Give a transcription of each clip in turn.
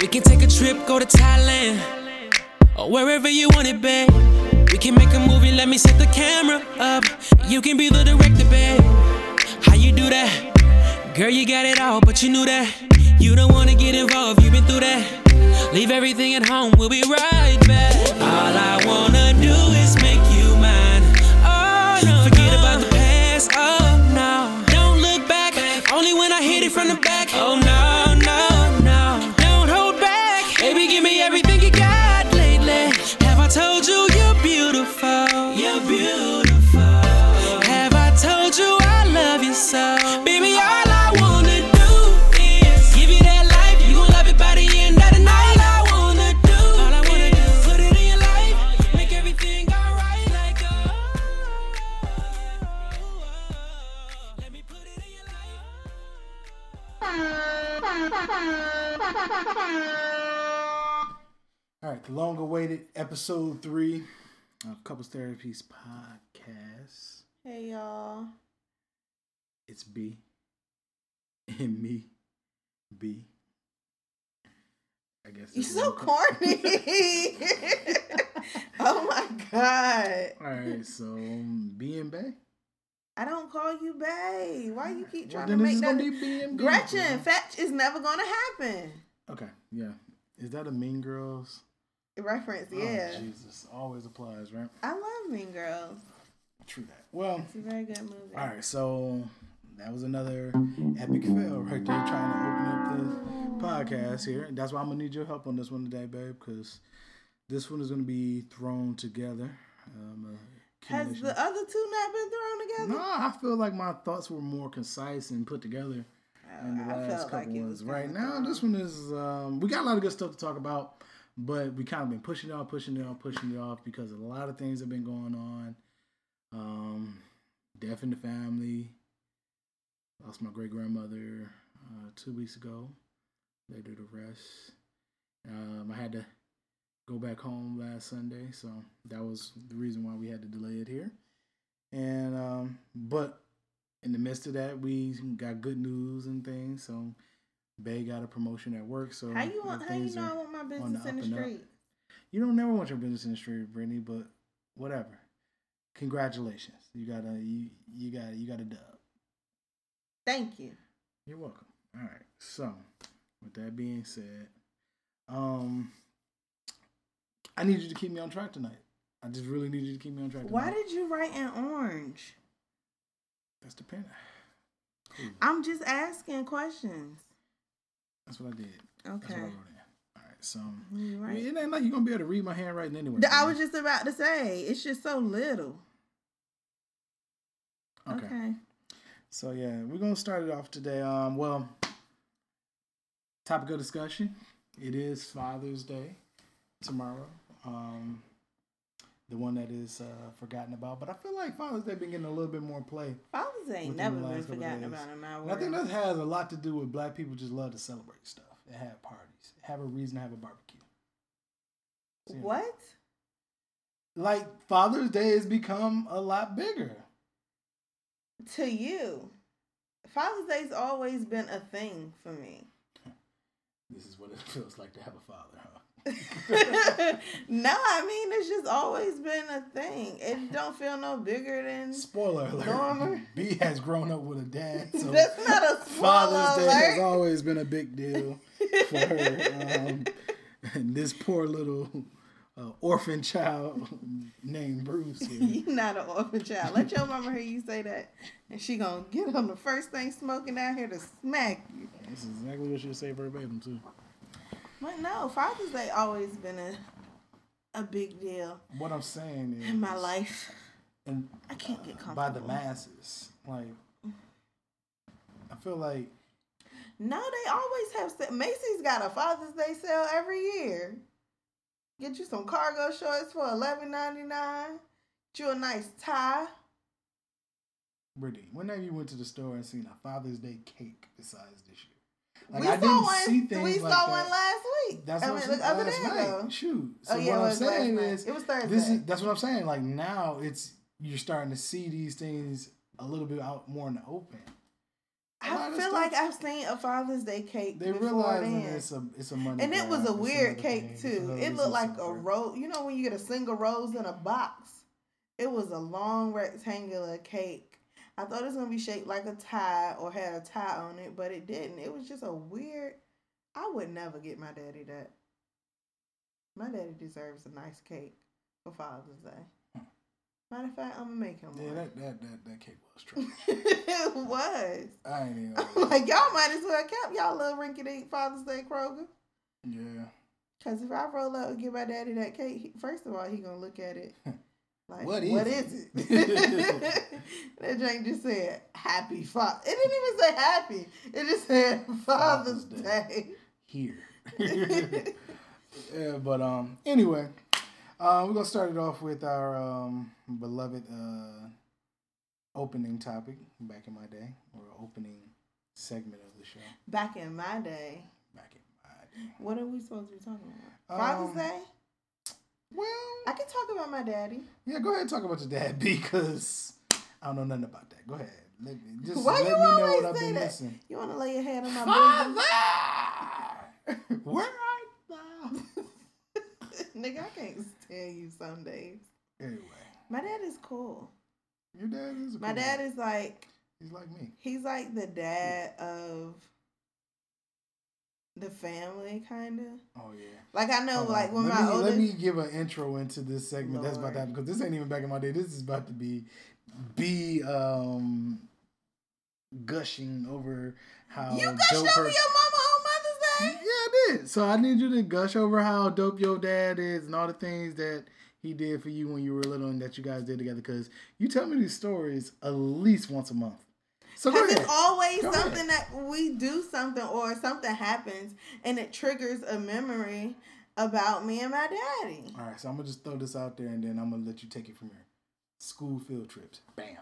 We can take a trip, go to Thailand, or wherever you want it, babe. We can make a movie, let me set the camera up. You can be the director, babe. How you do that? Girl, you got it all, but you knew that. You don't wanna get involved, you've been through that. Leave everything at home, we'll be right back. All I wanna do is make you mine. Oh, no, Forget about the past, oh no. Don't look back, only when I hit it from the back. Oh no, no, awaited episode three of Couples Therapies podcast. Hey y'all. It's B and me, B. I guess You that's so what we call- corny. oh my god. All right, so um, B and Bay. I don't call you bae. Why you keep Well, trying then to this make is that gonna be B and B. Gretchen, fetch is never gonna happen. Okay, yeah. Is that a Mean Girls? Reference, Oh, yeah. Jesus, always applies, right? I love Mean Girls. True that. Well, It's a very good movie. all right. So that was another epic fail right there, trying to open up the podcast here. And that's why I'm gonna need your help on this one today, babe, because this one is gonna be thrown together. Um, a Has the other two not been thrown together? No, I feel like my thoughts were more concise and put together in the Oh, I last couple like it ones. Right now, this one is um, we got a lot of good stuff to talk about, but we kind of been pushing it off, pushing it off, pushing it off because a lot of things have been going on. Um, death in the family. Lost my great grandmother uh, two weeks ago. They did the rest. Um, I had to go back home last Sunday, so that was the reason why we had to delay it here. And um, but in the midst of that, we got good news and things. So Bay got a promotion at work. So How you want? How you things know I want my business the in the up and up. street? You don't never want your business in the street, Brittany, but whatever. Congratulations. You got a you you got you got a dub. Thank you. You're welcome. All right. So, with that being said, um, I need you to keep me on track tonight. I just really need you to keep me on track. Tonight. Why did you write in orange? That's the pen. Cool. I'm just asking questions. That's what I did. That's what I Okay. wrote in. All right. So, You I mean, it ain't like you're gonna be able to read my handwriting anyway. I man. was just about to say, it's just so little. okay. Okay. So yeah, we're gonna start it off today. Um, well, topic of discussion. It is Father's Day tomorrow. Um, the one that is uh, forgotten about, but I feel like Father's Day been getting a little bit more play. Fathers ain't never been forgotten about in my And I think world. that has a lot to do with Black people just love to celebrate stuff and have parties, have a reason to have a barbecue. So. What? Like Father's Day has become a lot bigger. To you. Father's Day's always been a thing for me. This is what it feels like to have a father, huh? no, I mean it's just always been a thing. It don't feel no bigger than Spoiler alert: Normal. B has grown up with a dad, so that's not a spoiler Father's Day has always been a big deal for her. Um, and this poor little uh, orphan child named Bruce. Here. you not an orphan child. Let your mama hear you say that, and she gonna get on the first thing smoking out here to smack you. That's exactly what she'll say verbatim too. But no, Father's Day always been a a big deal What I'm saying is, in my life. and I can't get comfortable. by the masses, like I feel like No, they always have. Macy's got a Father's Day sale every year. Get you some cargo shorts for eleven ninety nine. Get you a nice tie. Brittany, when have you went to the store and seen a Father's Day cake besides this year? Like we I saw didn't one. see things we like saw that. one last week. That's I what mean, I'm the saying. other Last day night. Shoot. Oh, so Oh, yeah, what I'm saying is It was Thursday. this is that's what I'm saying. Like now it's you're starting to see these things a little bit out more in the open. I a lot I feel like I've seen a Father's Day cake they realizing it's a it's a money. and it was a weird cake thing. Too. It looked like a rose. You know when you get a single rose in a box? It was a long rectangular cake. I thought it was gonna be shaped like a tie or had a tie on it, but it didn't. It was just a weird. I would never get my daddy that. My daddy deserves a nice cake for Father's Day. Matter of fact, I'm gonna make him Yeah, one. that that that, that cake was true. it was. I ain't even. I'm like y'all might as well kept y'all little rinky dink Father's Day Kroger. yeah. Cause if I roll up and give my daddy that cake, he, first of all he gonna look at it like, What what is is it?" it? that drink just said Happy Father. It didn't even say Happy. It just said Father's, Father's Day. Day. Here. yeah, but um. Anyway, uh, we're gonna start it off with our um beloved uh opening topic back in my day, or opening segment of the show Back in my day, back in my day. what are we supposed to be talking about? Father's Um, Day. Well, I can talk about my daddy. yeah. Go ahead and talk about your dad because I don't know nothing about that. Go ahead. Let me just Why let you me know always what I've say been that? missing. You want to lay your head on my? Father, where art thou? Nigga, I can't stand you some days. Anyway, My dad is cool. your dad is. A My cool dad is like He's like me. he's like the dad of the family, kind of. Oh yeah. Like I know, Hold like when my me, oldest. let me give an intro into this segment that's about Lord. happen because this ain't even back in my day. This is about to be be um gushing over how you gushed over her- your mama on Mother's Day. Yeah, I did. So I need you to gush over how dope your dad is and all the things that he did for you when you were little and that you guys did together. Because you tell me these stories at least once a month. So Because it's always Go something ahead. that we do something or something happens and it triggers a memory about me and my daddy. All right, so I'm gonna just throw this out there and then I'm gonna let you take it from here. School field trips. Bam.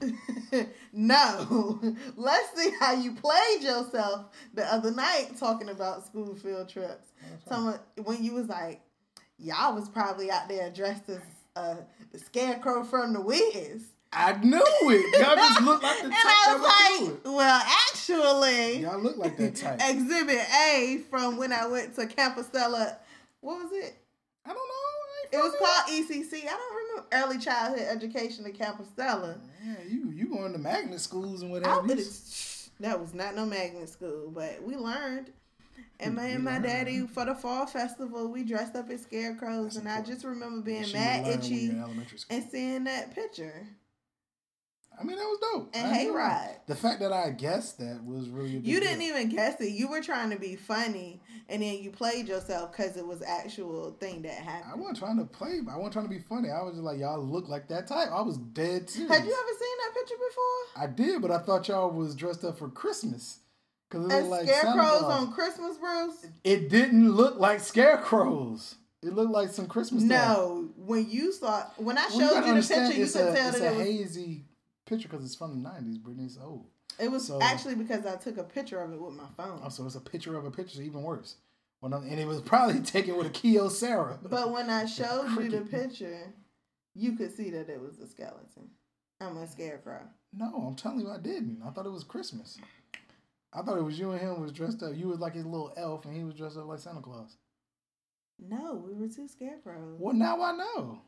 no, let's see how you played yourself the other night talking about school field trips. About when you was like, y'all was probably out there dressed as uh, the scarecrow from the Wiz. I knew it. Y'all just look like the type. and I was like, well, actually. Y'all look like that type. Exhibit A from when I went to Campostella. What was it? I don't know. I It was called ECC. I don't remember early childhood education at Campostella. Yeah, you you going to magnet schools and whatever. that was not no magnet school, but we learned. And my and my daddy for the fall festival, we dressed up as scarecrows, That's and I just remember being mad itchy you're in elementary school. and seeing that picture. I mean, that was dope. And. Hayride. The fact that I guessed that was really You didn't deal. even guess it. You were trying to be funny, and then you played yourself because it was actual thing that happened. I wasn't trying to play. I wasn't trying to be funny. I was just like, y'all look like that type. I was dead serious. Had you ever seen that picture before? I did, but I thought y'all was dressed up for Christmas. Cause it like scarecrows on Christmas, Bruce? It didn't look like scarecrows. It looked like some Christmas stuff. No, when you saw when I Well, showed gotta you, the picture, you could a, tell it's that a it was hazy picture because it's from the '90s. Britney's old. it was so- actually because I took a picture of it with my phone. Oh, so it's a picture of a picture, so even worse. When I'm, and it was probably taken with a Kyocera. But when I showed you the picture, you could see that it was a skeleton. I'm a scarecrow. no, I'm telling you, I didn't. I thought it was Christmas. I thought it was you and him was dressed up. You was like his little elf, and he was dressed up like Santa Claus. No, we were two scarecrows Well, now I know.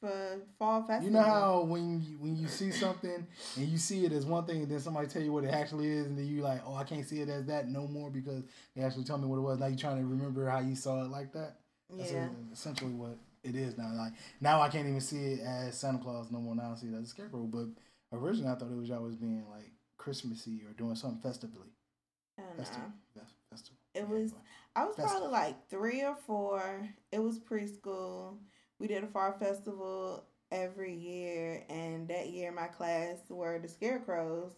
For fall festival. You know how when you, when you see something and you see it as one thing, and then somebody tell you what it actually is, and then you like, oh, I can't see it as that no more because they actually tell me what it was. Now you're trying to remember how you saw it like that. That's Yeah. essentially what it is now. Like now, I can't even see it as Santa Claus no more. Now I see it as a scarecrow. But originally, I thought it was y'all being like Christmassy or doing something festively. I don't Festive. know. Festival. It Yeah, was- but- I was Festive. probably like three or four. It was preschool. We did a fall festival every year, and that year my class were the scarecrows.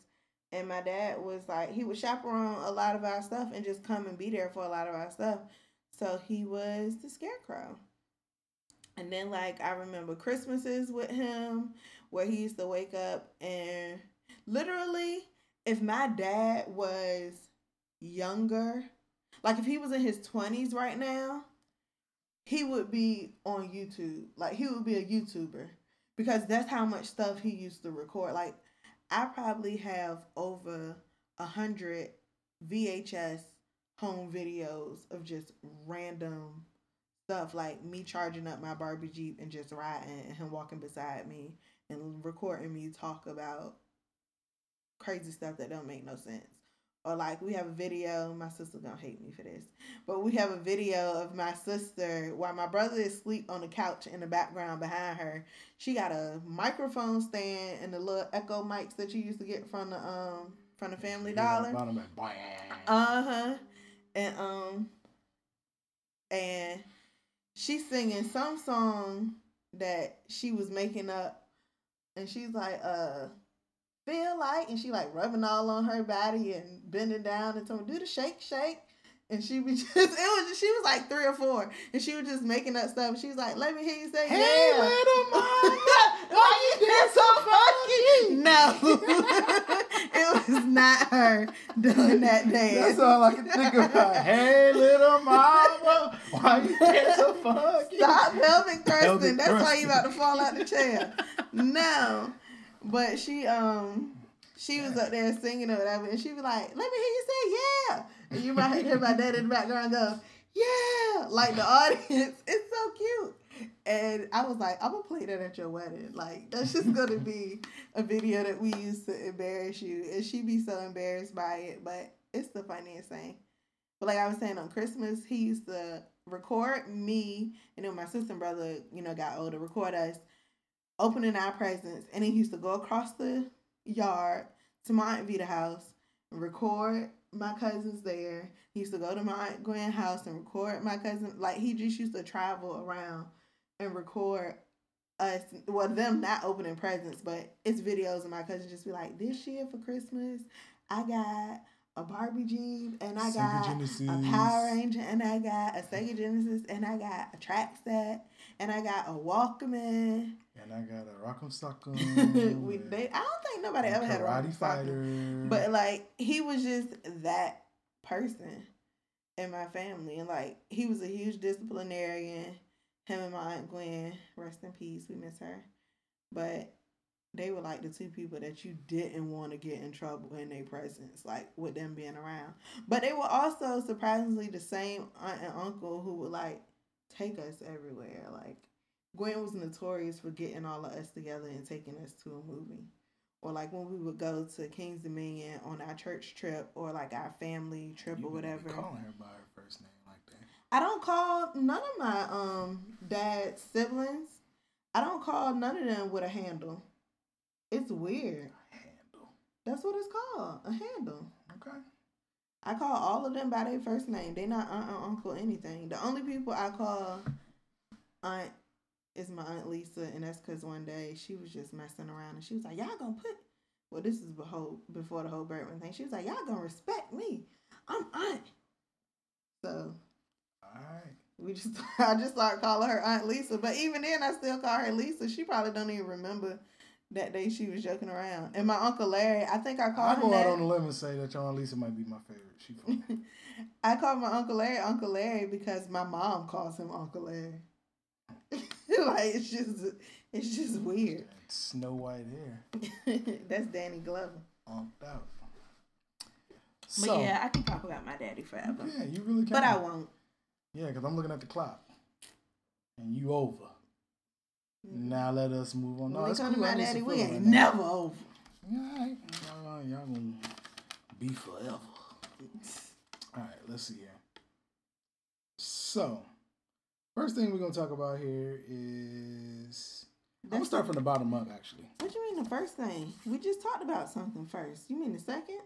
And my dad was like, he would chaperone a lot of our stuff and just come and be there for a lot of our stuff. So he was the scarecrow. And then, like, I remember Christmases with him where he used to wake up and literally, if my dad was younger, like if he was in his 20s right now, he would be on YouTube. Like he would be a YouTuber because that's how much stuff he used to record. Like I probably have over a hundred VHS home videos of just random stuff like me charging up my Barbie Jeep and just riding and him walking beside me and recording me talk about crazy stuff that don't make no sense. Or like we have a video, my sister gonna hate me for this, but we have a video of my sister while my brother is asleep on the couch in the background behind her. She got a microphone stand and the little echo mics that you used to get from the um from the Family Dollar. Uh huh. And um, and she's singing some song that she was making up, and she's like, uh, feel like, and she like rubbing all on her body and bending down and telling me, do the shake, shake. And she was just, it was just, she was like three or four, and she was just making up stuff. She was like, "Let me hear you say, Hey, yeah." little mama, why you dance so funky? No, it was not her doing that dance. That's all I can think about. Hey, little mama, why you dance so funky? Stop pelvic thrusting. That's why you about to fall out the chair. no, but she um she was up there singing or whatever, and she was like, "Let me hear you say yeah." And you might hear my dad in the background go, "Yeah," like the audience. It's so cute. And I was like, I'm gonna play that at your wedding. Like that's just gonna be a video that we use to embarrass you, and she'd be so embarrassed by it. But it's the funniest thing. But like I was saying on Christmas, he used to record me, and then my sister and brother, you know, got older, record us opening our presents, and he used to go across the yard to my aunt Vita house and record my cousins there. He used to go to my aunt Gwen house and record my cousin. Like he just used to travel around and record us. Well, them not opening presents, but it's videos of my cousins just be like, "This year for Christmas, I got." A Barbie Jeep, and I Sega got Genesis. a Power Ranger, and I got a Sega Genesis, and I got a track set, and I got a Walkman. And I got a Rock'em Sock'em. we they, I don't think nobody ever had a Karate Sock'em. Fighter. But like he was just that person in my family, and like he was a huge disciplinarian. Him and my aunt Gwen, rest in peace, we miss her. But they were like the two people that you didn't want to get in trouble in their presence, like with them being around. But they were also surprisingly the same aunt and uncle who would like take us everywhere. Like Gwen was notorious for getting all of us together and taking us to a movie. Or like when we would go to King's Dominion on our church trip or like our family trip you or whatever. calling her by her first name like that. I don't call none of my um dad's siblings. I don't call none of them with a handle. It's weird. Handle. That's what it's called, a handle. Okay. I call all of them by their first name. They not aunt or uncle anything. The only people I call aunt is my aunt Lisa, and that's because one day she was just messing around and she was like, "Y'all gonna put." Well, this is before before the whole Birdman thing. She was like, "Y'all gonna respect me. I'm aunt." So All right. we just I just started calling her Aunt Lisa, but even then I still call her Lisa. She probably don't even remember that day she was joking around. And my uncle Larry, I think I I'll called him go out that. on a limb and say that your Aunt Lisa might be my favorite. She funny. I call my Uncle Larry Uncle Larry because my mom calls him Uncle Larry. like it's just it's just weird. And Snow White hair. That's Danny Glover. Onked out. But yeah, I can talk about my daddy forever. yeah, you really can. But I won't. Yeah, because I'm looking at the clock. And you over. Now let us move on. No, when it's cool. My daddy, we ain't never over. Yeah, all right. Y'all, y'all gonna be forever. All right, let's see here. So, first thing we're gonna talk about here is I'm gonna start from the bottom up. Actually, What do you mean the first thing? We just talked about something first. You mean the second?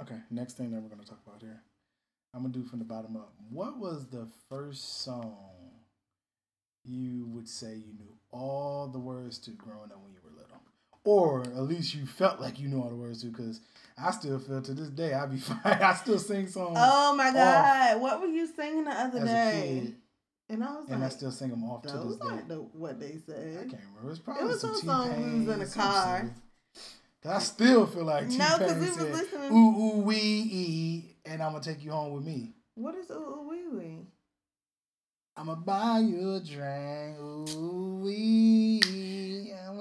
okay. Next thing that we're gonna talk about here, I'm gonna do from the bottom up. What was the first song you would say you knew all the words to growing up when you were little, or at least you felt like you knew all the words to? Because I still feel to this day I be fine. I still sing songs. Oh my god! What were you singing the other day? kid, And I was and I still sing them off to this day. the, what they say. I said. can't remember. It's probably was some some T song we in the car. I still feel like T No, Pain we was said, listening- "Ooh ooh wee ee," and I'm gonna take you home with me. What is ooh ooh wee wee? I'ma buy you a drink. Ooh wee.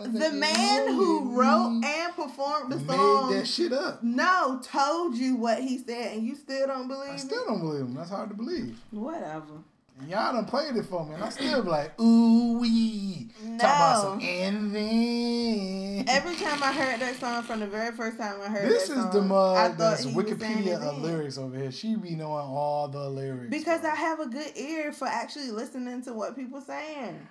The man who wrote and performed the made song that shit up. no told you what he said and you still don't believe I still don't believe him. That's hard to believe. Whatever. And y'all done played it for me, and I still be like, ooh wee. Talk about some No. and then. Every time I heard that song from the very first time I heard This that is song, the mug that's he was saying Wikipedia of lyrics over here. She be knowing all the lyrics. Because bro. I have a good ear for actually listening to what people saying.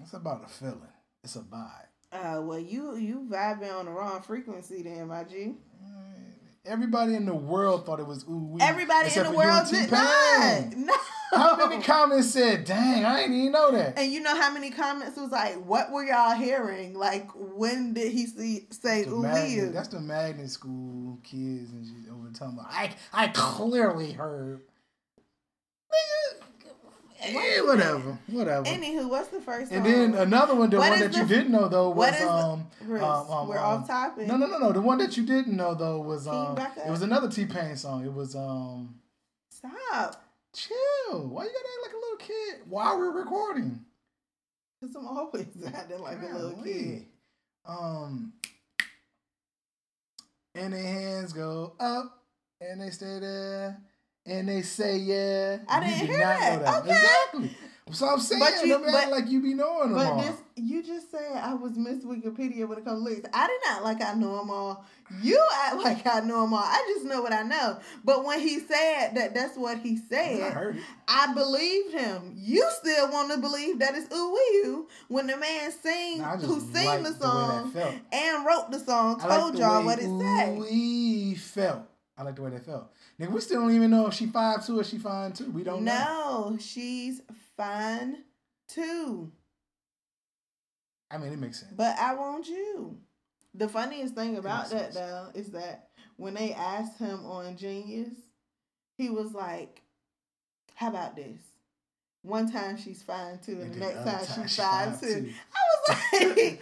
It's about a feeling. It's a vibe. Uh, well, you you vibing on the wrong frequency, then, my G. Everybody in the world thought it was ooh wee. Everybody in the world did not. How many comments said, "Dang, I didn't even know that"? And you know how many comments was like, "What were y'all hearing? Like, when did he see say The wee?" that's the magnet school kids and shit over talking about. I I clearly heard. Nigga, eh, whatever, whatever. Anywho, what's the first? and song? then another one, the What one that you didn't know though was is the- um, um, um, we're um, off topic. No, no, no, no. The one that you didn't know though was um, it was another T Pain song. It was um, Stop, chill. Why you gotta act like a little kid while we're recording? because I'm always acting like a little kid. Um, and their hands go up, and they stay there, and they say yeah. I You didn't did hear that. that. Okay. Exactly. So I'm saying, But you- don't be acting but- like you be knowing them But all. this, you just said I was Miss Wikipedia when it comes to lyrics. I did not like I know them all. You act like I know them all. I just know what I know. But when he said that that's what he I said, heard it. I believed him. You still want to believe that it's ooh wee when the man sing I just who sing the that song and wrote the song I like told the y'all what it said. We felt. I like the way they felt. Nigga, we still don't even know if she five two or she fine two. We don't know. No, she's fine too. I mean, it makes sense. But I want you. The funniest thing about that sense. though is that when they asked him on Genius, he was like, "How about this? One time she's fine too, and, And the next time, time she's she fine too." too. I was like,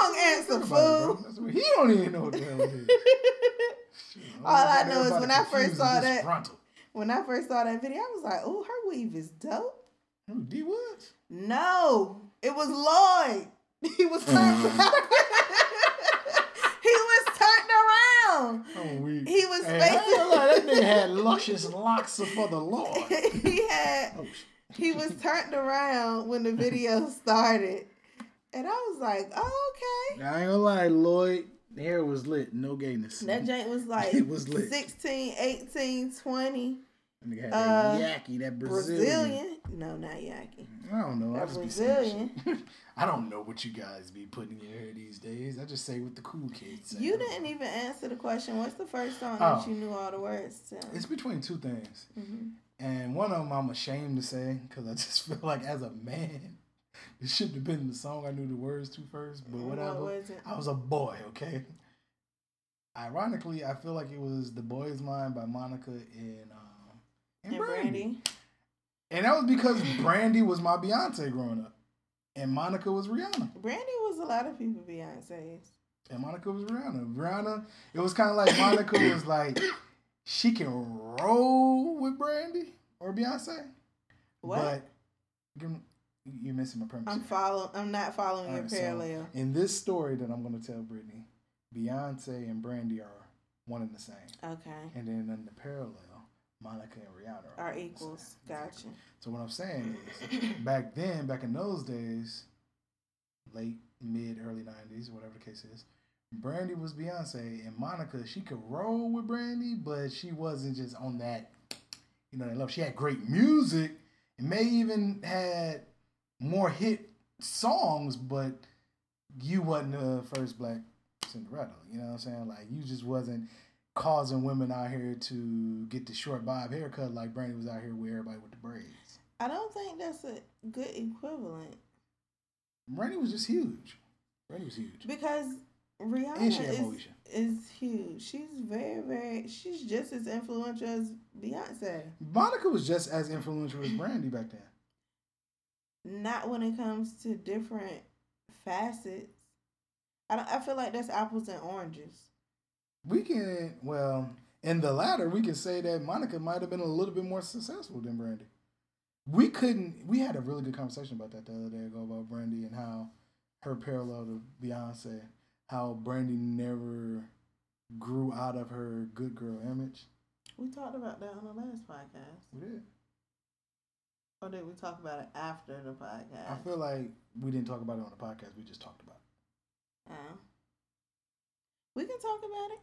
"Wrong answer, it, fool." what- He don't even know what the hell it is. Shit, All I know is when I first saw that- disgruntled. when I first saw that video, I was like, "Oh, her weave is dope." Who, D Woods? No, it was Lloyd. He was turned. Mm. he was turned around. Oh, we. He was Hey, I ain't facing- gonna that nigga had luscious locks for the Lord. he had Oh, he was turned around when the video started. And I was like, oh, okay. I ain't gonna lie, Lloyd, hair was lit. No gayness. That joint was like It was lit. 16, 18, 20. Nigga uh, that yaki, that Brazilian. Brazilian. No, not Yaki. I don't know. I just be Brazilian. I don't know what you guys be putting in your hair these days. I just say what the cool kids say. You didn't even answer the question. What's the first song Oh. that you knew all the words to? It's between two things. Mhm. And one of them I'm ashamed to say because I just feel like as a man, it shouldn't have been the song I knew the words to first, but What whatever. was it? I was a boy, okay? Ironically, I feel like it was The Boy's Mind by Monica and, and, And Brandy. Brandy. And that was because Brandy was my Beyonce growing up. And Monica was Rihanna. Brandy was a lot of people Beyonce's. And Monica was Rihanna. Rihanna, it was kind of like Monica was like, she can roll with Brandy or Beyonce. What? But you- you're missing my premise. I'm following. I'm not following your Alright, so parallel. in this story that I'm going to tell Brittany, Beyonce and Brandy are one and the same. okay. And then in the parallel, Monica and Rihanna are, Are one and the equals. Gotcha. So what I'm saying is, back then, back in those days, late, mid, early '90s, whatever the case is, Brandy was Beyonce, and Monica she could roll with Brandy, but she wasn't just on that, you know, that love. She had great music, and may even had more hit songs, but you wasn't the first black Cinderella. You know what I'm saying? Like you just wasn't causing women out here to get the short bob haircut like Brandy was out here with everybody with the braids. I don't think that's a good equivalent Brandy was just huge. Brandy was huge. because Rihanna is, is huge. She's very, very. She's just as influential as Beyonce. Monica was just as influential as Brandy back then. Not when it comes to different facets. I don't. I feel like that's apples and oranges. We can, well, in the latter, we can say that Monica might have been a little bit more successful than Brandy. We couldn't. We had a really good conversation about that the other day ago about Brandy and how her parallel to Beyonce, how Brandy never grew out of her good girl image. We talked about that on the last podcast. We did. Or did we talk about it after the podcast? I feel like we didn't talk about it on the podcast. We just talked about it. Oh. We can talk about it.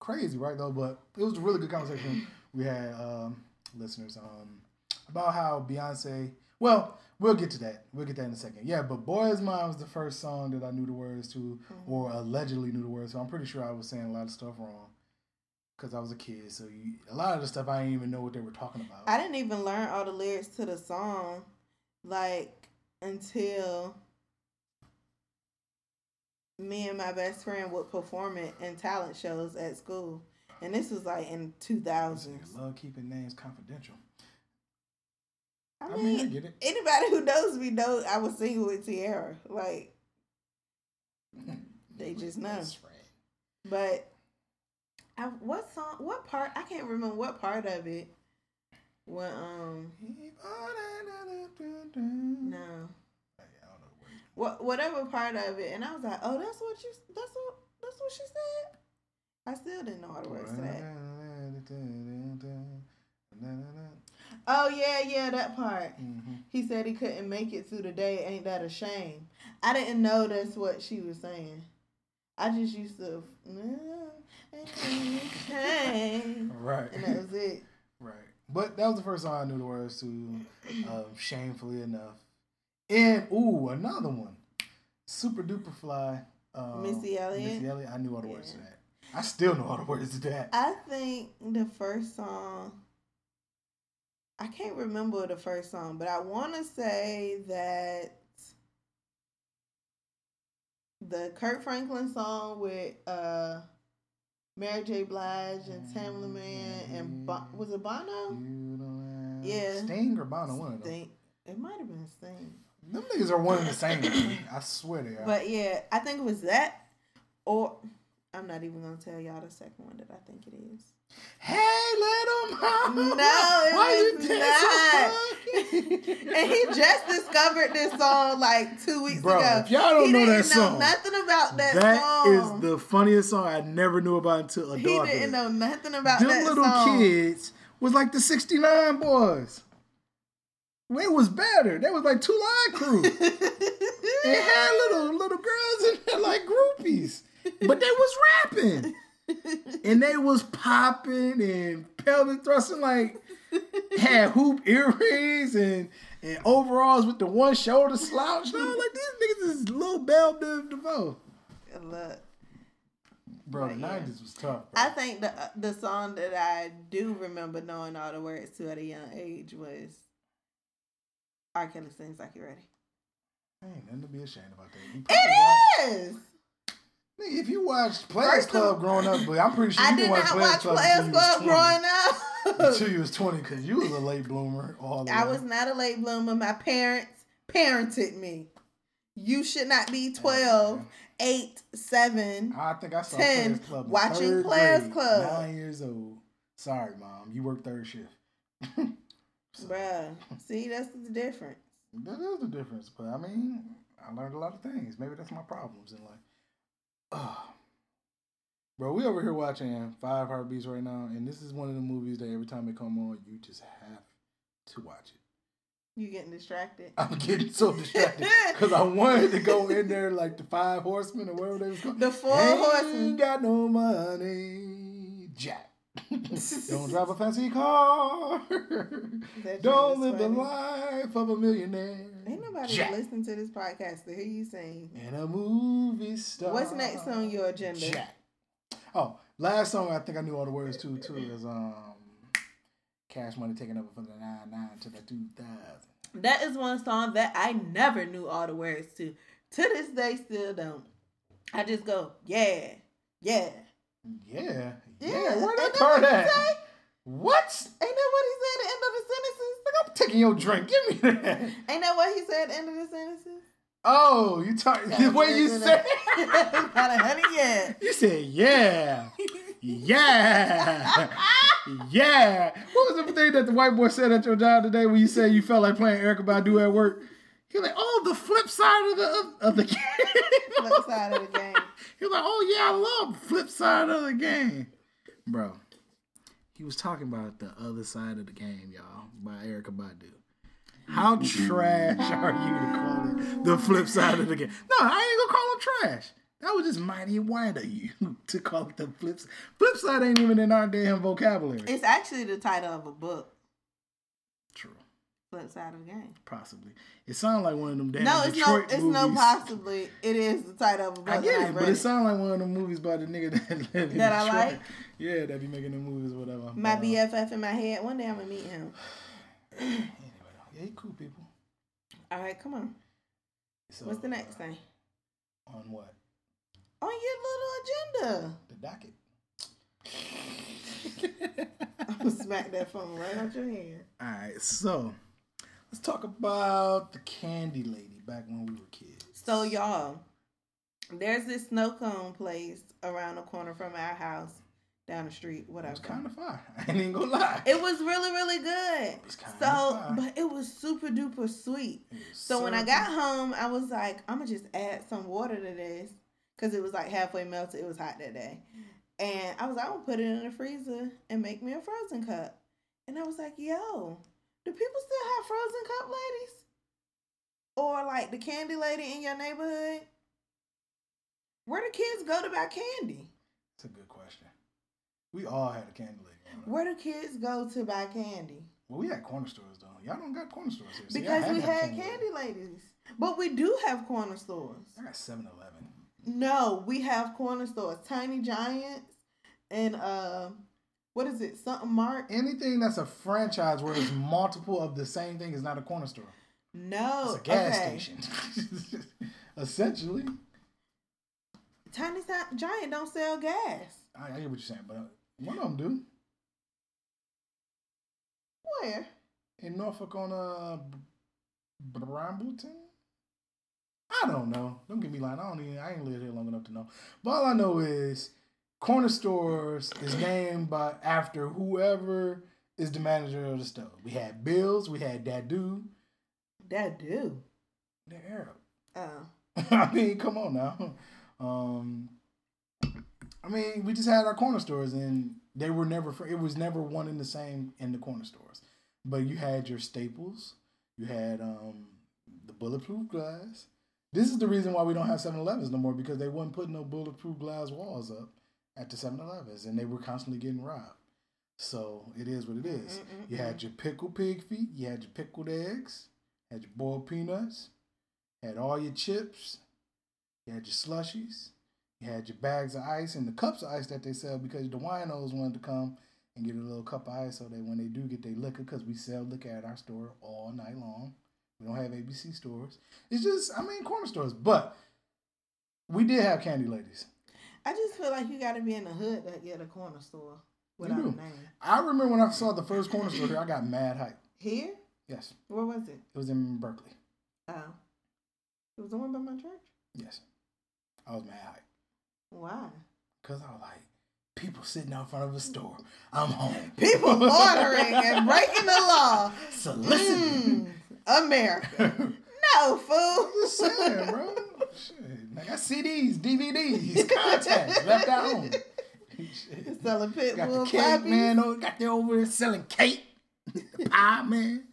Crazy, right? Though, but it was a really good conversation we had, um, listeners, um, about how Beyonce. Well, we'll get to that. We'll get that in a second. Yeah, but "Boy Is Mine" was the first song that I knew the words to, Mm-hmm. or allegedly knew the words. So I'm pretty sure I was saying a lot of stuff wrong because I was a kid. So you, a lot of the stuff I didn't even know what they were talking about. I didn't even learn all the lyrics to the song, like until me and my best friend would perform it in talent shows at school, and this was like in two This thousands. nigga love keeping names confidential. I I mean, mean, I get it. anybody who knows me knows I was singing with Tiara. Like they just know. Right. But I, what song? What part? I can't remember what part of it. When um no what whatever part of it, and I was like, oh, that's what you. That's what. That's what she said. I still didn't know how to words to that. Oh yeah, yeah, that part. Mhm. He said he couldn't make it through the day. Ain't that a shame? I didn't know that's what she was saying. I just used to, Right. And that was it. Right. But that was the first time I knew the words to, um, shamefully enough. And, ooh, another one. Supa Dupa Fly. Um, Missy Elliott? Missy Elliott. I knew all the words to that. I still know all the words to that. I think the first song. I can't remember the first song, but I want to say that the Kirk Franklin song with uh Mary J. Blige and Tamla Man and Bo- was it Bono? You don't have Yeah. Sting or Bono, one of them. It might have been Sting, Them niggas are one and the same. I swear they are. but yeah, I think it was that, or I'm not even gonna tell y'all the second one that I think it is. hey, little mama. No, it Why you dance so and he just discovered this song like two weeks Bro, ago. if y'all don't he know that song, nothing about that, That is song. the funniest song I never knew about until adorable. he adulthood. didn't know nothing about Them that little song. kids was like the 69 boys. It was better. They was like two Live Crew. it had little little girls in there like groupies. But they was rapping. And they was popping and pelvic thrusting like had hoop earrings and and overalls with the one shoulder slouch. No, like these niggas is little Belle Biv DeVoe. Look, Bro, the yeah. 90s was tough. Bro. I think the uh, the song that I do remember knowing all the words to at a young age was R. Kelly sings like you're ready. Ain't nothing to be ashamed about that. Watched- It is. Nigga, If you watched Players First of- Club growing up, but I'm pretty sure you did didn't watch not Players watch Club Players Club growing up. Until you was 20, because you was a late bloomer. All the I way. was not a late bloomer. My parents parented me. You should not be 12, 8, 7. I think I saw 10, Players Club in watching Players grade, Club. Nine years old. Sorry, mom. You work third shift. Bruh. See, that's the difference. That is the difference. But I mean, I learned a lot of things. Maybe that's my problems in life. Oh. Bro, we over here watching Five Heartbeats right now, and this is one of the movies that every time it come on, you just have to watch it. You getting distracted. I'm getting so distracted because I wanted to go in there like the Five Horsemen or whatever they was called. The Four Ain't Horsemen. got no money, Jack. Don't drive a fancy car. Don't live is the life of a millionaire. Ain't nobody Jack. listening to this podcast to hear you sing. And a movie star. What's next on your agenda? Jack. Oh, last song I think I knew all the words to too is um, Cash Money taking over from the nine nine to the two thousand. That is one song that I never knew all the words to. To this day, still don't. I just go, yeah, yeah. Yeah, yeah. Yeah, Where that he at? say? What? Ain't that what he said at the end of the sentences? I'm taking your drink. Give me that. Ain't that what he said at the end of the sentences? Oh, you talk the way you said. Got a honey, yeah. You said yeah, yeah, yeah. What was the thing that the white boy said at your job today when you said you felt like playing Erykah Badu at work? He was like, oh, the flip side of the of the game. Flip side of the game. He was like, oh yeah, I love flip side of the game, bro. He was talking about the other side of the game, y'all, by Erykah Badu. How mm-hmm. trash are you to call it the flip side of the game? No, I ain't gonna call him trash. That was just mighty white of you to call it the flip side. Flip side ain't even in our damn vocabulary. It's actually the title of a book. Flip side of the game. Possibly. It sounded like one of them damn No, it's Detroit no, it's movies. no possibly. It is the title of a. I get it, but it sounded like one of them movies by the nigga that in That I like? Yeah, that be making the movies or whatever. My But, uh, BFF in my head. One day I'm gonna meet him. Anyway, yeah, he cool people. All right, come on. So, What's the next uh, thing On what? on your little agenda? The docket. I'm gonna smack that phone right out your hand. All right, so let's talk about the candy lady back when we were kids. So y'all, there's this snow cone place around the corner from our house, down the street, it whatever. was kind of fire. I ain't even gonna lie. It was really, really good. So, fire. but it was super duper sweet. So when I got home, I was like, I'm gonna just add some water to this because it was like halfway melted. It was hot that day, and I was like, I'm gonna put it in the freezer and make me a frozen cup. And I was like, Yo, do people still have frozen cup ladies, or like the candy lady in your neighborhood? Where do kids go to buy candy? It's a good question. We all had a candy lady. Where do kids go to buy candy? Well, we had corner stores though. Y'all don't got corner stores here. so Because we to have had candy ladies, but we do have corner stores. I got 7-Eleven. No, we have corner stores, Tiny Giants, and uh, what is it? Something Mart. Anything that's a franchise where there's multiple of the same thing is not a corner store. No, It's a gas okay. station. Essentially. Tiny Gi- Giant don't sell gas. I, I get what you're saying, but uh, one of them do. Where? in Norfolk on uh Brambleton. I don't know. Don't get me lying. I don't even. I ain't lived here long enough to know. But all I know is corner stores is named by after whoever is the manager of the store. We had Bills. We had Dadu. That do. They're Arab. Oh, I mean, come on now. Um, I mean, we just had our corner stores, and they were never. It was never one and the same in the corner stores. But you had your staples. You had um, the bulletproof glass. This is the reason why we don't have 7-Elevens no more because they wasn't putting no bulletproof glass walls up at the 7-Elevens, and they were constantly getting robbed. So it is what it mm, is. Mm, mm, you had your pickled pig feet. You had your pickled eggs. Had your boiled peanuts. Had all your chips. You had your slushies. You had your bags of ice and the cups of ice that they sell because the winos wanted to come and get a little cup of ice so that when they do get their liquor, because we sell liquor at our store all night long. We don't have ABC stores. It's just, I mean, corner stores. But we did have candy ladies. I just feel like you got to be in the hood to get a corner store without a name. I remember when I saw the first corner store here, I got mad hype. Here? Yes, Where was it? it was in Berkeley. Oh, it was the one by my church. Yes, I was mad hype. Why? Because I was like, people sitting out front of a store. I'm home. People ordering and breaking the law. Soliciting. Mm, America. No, fool. Just saying, bro. Shit. I got CDs, DVDs, contacts left at home. Shit. Selling pit Got the bull cake, man. Oh, got there over there selling cake, pie, man.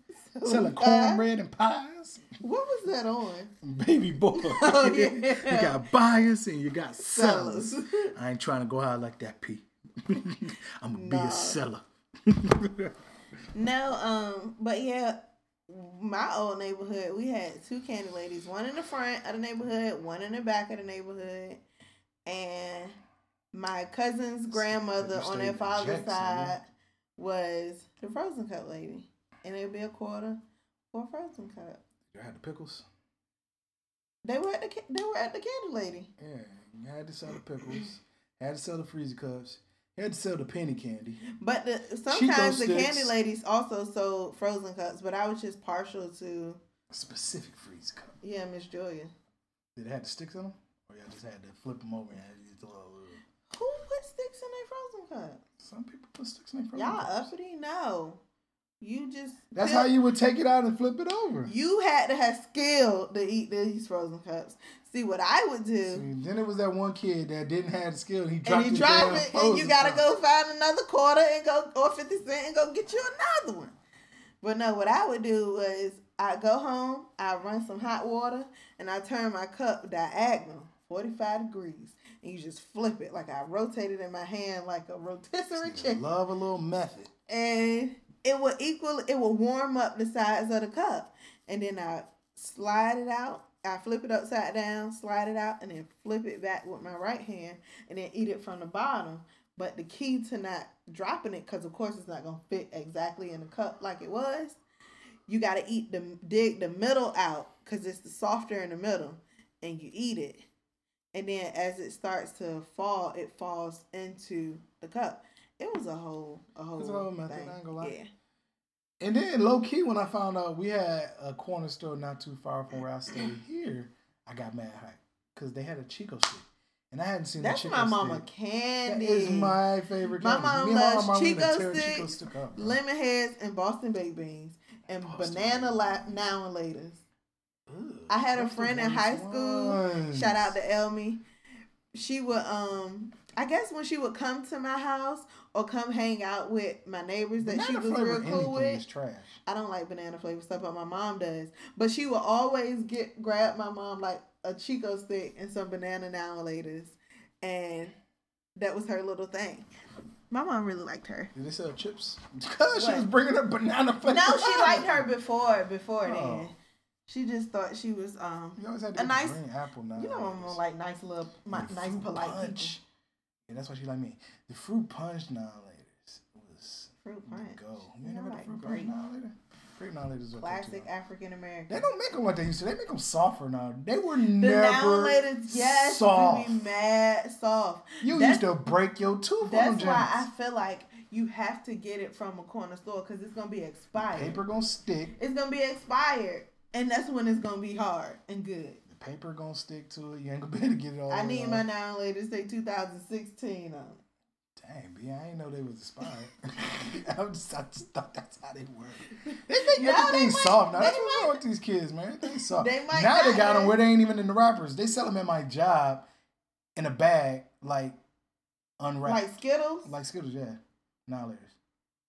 Selling pie. cornbread and pies. What was that on? Baby boy. Oh, yeah. you got buyers and you got sellers. Sellers. I ain't trying to go out like that, P. I'm gonna be a seller. No, um, but yeah, my old neighborhood, we had two candy ladies, one in the front of the neighborhood, one in the back of the neighborhood, and my cousin's grandmother on their father's Jackson, side was the frozen cup lady, and it'd be a quarter for a frozen cup. You had the pickles. They were at the they were at the candy lady. Yeah, you had to sell the pickles. Had to sell the freezer cups. You had to sell the penny candy. But the, sometimes the sticks. candy ladies also sold frozen cups, but I was just partial to Specific freeze cup. yeah, Miss Julia. Did it have the sticks in them? Or y'all just had to flip them over and use the little. Who put sticks in their frozen cup? Some people put sticks in their frozen Y'all cups. uppity? No. You just That's how you would take it out and flip it over. You had to have skill to eat these frozen cups. See what I would do. See, then it was that one kid that didn't have the skill. He dropped and you his drop damn it, and you gotta go find another quarter and go or fifty cent and go get you another one. But no, what I would do was I go home, I run some hot water, and I turn my cup diagonal, forty five degrees, and you just flip it like I rotate it in my hand like a rotisserie chicken, Love a little method. and it will equal, it will warm up the sides of the cup, and then I slide it out. I flip it upside down, slide it out, and then flip it back with my right hand, and then eat it from the bottom. But the key to not dropping it, because of course it's not gonna fit exactly in the cup like it was. You gotta eat the dig the middle out, cause it's the softer in the middle, and you eat it. And then as it starts to fall, it falls into the cup. It was a whole a whole, It's a whole method, thing. I ain't gonna lie. Yeah. And then low key, when I found out we had a corner store not too far from where I stay here, I got mad hype because they had a Chick-O-Stick, and I hadn't seen That's the Chico my mama stick. candy. That is my favorite. My mom my loves mama would Chick-O-Sticks, Chico stick up, lemon heads, and Boston baked beans, and Boston banana la- now and laters. Ugh, I had a friend in high school. ones? Shout out to Elmi. She would um I guess when she would come to my house or come hang out with my neighbors that she was real cool with. is trash. I don't like banana flavor stuff, but my mom does. But she would always get grab my mom like a Chick-O-Stick and some banana now and laters. And that was her little thing. My mom really liked her. Did they sell chips? Because she was bringing her banana flavor. No, she liked her before before Oh. then. She just thought she was um You always had to A nice- green apple now. you know I'm like nice little my, nice polite punch. Yeah, that's why she like me. The fruit punch annihilators was. Fruit punch. go. You never the like fruit punch grape. annihilator? Grape annihilators are Classic. African American. They don't make them like they used to. They make them softer now. They were The never now laters, yes, soft. be mad soft. You That's- used to break your tooth That's why I feel like you have to get it from a corner store because it's gonna be expired. Paper gonna stick. It's gonna be expired, and that's when it's gonna be hard and good. Paper gonna stick to it. You ain't gonna be able to get it all. I need my nine later say 2016 on. it. Dang, B, I ain't know they was expired. I, just, I just thought that's how they work. They make No, everything they soft now. That's what's wrong with these kids, man. Everything's soft. They might now they got them where they ain't even in the wrappers. They sell them at my job in a bag, like unwrapped, Like Skittles. like Skittles. Yeah, now laters,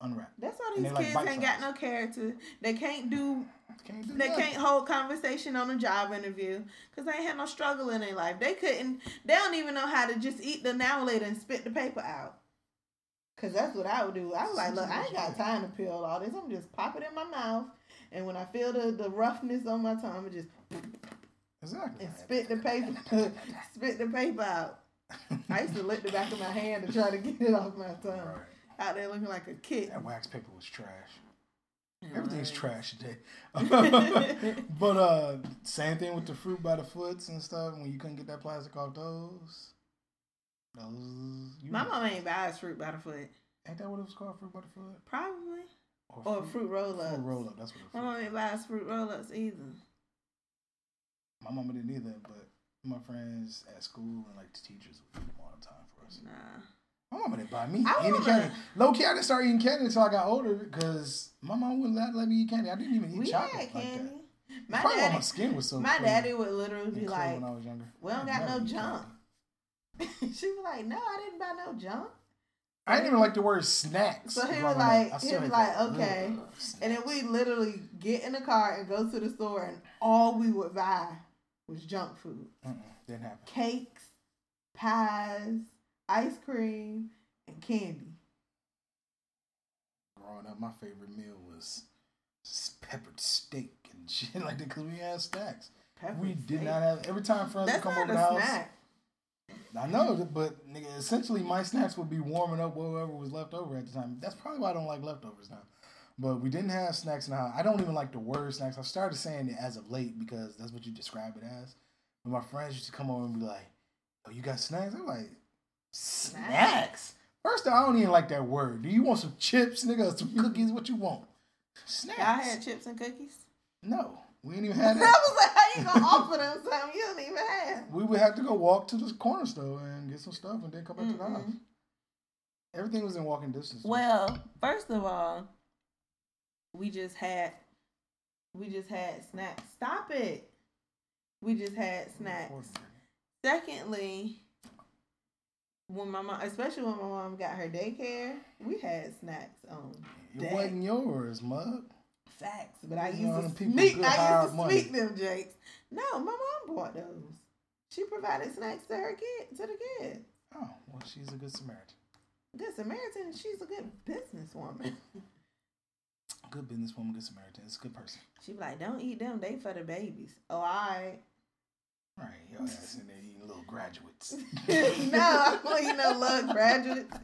unwrapped. that's why these like kids bite ain't got no character. They can't do. Can't do They nothing. can't hold conversation on a job interview because they ain't had no struggle in their life. They couldn't. They don't even know how to just eat the now later and spit the paper out. Cause that's what I would do. I was like, look, I ain't got time to peel all this. I'm just pop it in my mouth, and when I feel the, the roughness on my tongue, I just Exactly. and spit the paper, spit the paper out. I used to lick the back of my hand to try to get it off my tongue. Right. Out there looking like a kid. That wax paper was trash. Everything's trash today. but uh same thing with the fruit by the foots and stuff. When you couldn't get that plastic off those, those. You My mom ain't buy us fruit by the foot. ain't that what it was called? Fruit by the foot Probably. Or fruit roll up. roll up. That's what. My mom ain't buy us fruit roll ups either. My mama didn't either, but my friends at school and like the teachers would do them all the time for us. Nah. My mama didn't buy me I any wanna- candy. Low key, I didn't start eating candy until I got older because my mom wouldn't let, let me eat candy. I didn't even eat We chocolate had like that. My Probably why my daddy, skin was so. my clear daddy would literally be like, when I was younger. "We don't got no junk." candy. she was like, "No, I didn't buy no junk." I didn't even like the word snacks. So he was like-. He was like, okay. And then we literally get in the car and go to the store, and all we would buy was junk food: Mm-mm, didn't happen. cakes, pies, ice cream, and candy. Growing up, my favorite meal was peppered steak and shit like that because we had snacks. Pepper we did steak. not have every time friends That's would come over the a house. snack. I know, but nigga, essentially my snacks would be warming up whatever was left over at the time. That's probably why I don't like leftovers now. But we didn't have snacks now. I don't even like the word snacks. I started saying it as of late because that's what you describe it as. But my friends used to come over and be like, "Oh, you got snacks?" I'm like, "Snacks." First, of all, I don't even like that word. Do you want some chips, nigga? or Some cookies? What you want? Snacks? Y'all had chips and cookies. no, we ain't even I had was that. like, how you gonna offer them something you don't even have? we would have to go walk to the corner store and get some stuff and then come back to the house. Everything was in walking distance. Well, first of all, we just had we just had snacks. Stop it. We just had snacks. Secondly, when my mom, especially when my mom got her daycare, we had snacks on It deck. wasn't yours, mug. Facts, but I used to sneak. I used to money. sneak them, Jakes. No, my mom bought those. She provided snacks to her kid, to the kids. Oh, well, she's a good Samaritan. Good Samaritan. She's a good businesswoman. Good businesswoman, good Samaritan. It's a good person. She be like, don't eat them. They for the babies. Oh, all right. Right, y'all ass in there eating little graduates. no, I don't eat no little graduates.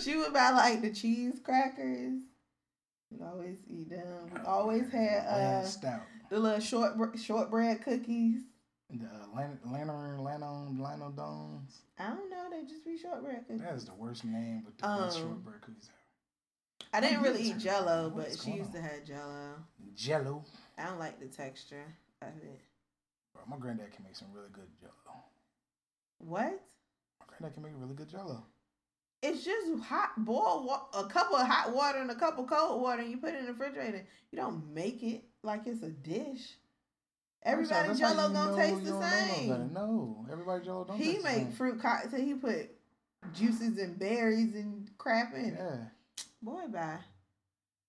She would buy like the cheese crackers. We always eat them. We always had uh stout. the little short shortbread cookies. The uh, lan- lantern, lantern, lantern domes. I don't know. They just be shortbread cookies. That is the worst name, but the best Um, shortbread cookies ever. I didn't Oh, really eat Jello, but she used to have Jello. Jello. I don't like the texture of it. Bro, my granddad can make some really good Jello. What? My granddad can make really good Jello. It's just hot boil wa- a couple of hot water and a couple cold water, and you put it in the refrigerator. You don't make it like it's a dish. Everybody Jello gonna taste the don't know no better. same. No, everybody Jello don't. He taste the make fruit cocktail. He put juices and berries and crap in. Yeah, Boy, bye.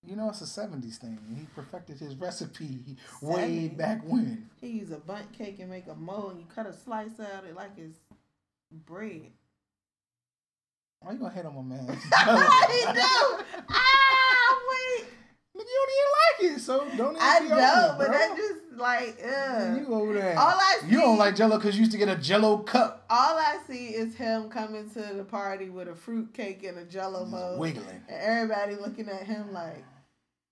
You know it's a '70s thing. He perfected his recipe way back when. He use a Bundt cake and make a mold, and you cut a slice out of it like it's bread. Why you gonna hate on my man? I do. Ah, wait. You don't even like it, so don't. Even I know, but bro. that just like, ugh. You over there. All I see, You don't like Jello because you used to get a Jello cup. all I see is him coming to the party with a fruit cake and a Jello mold, wiggling. and everybody looking at him like,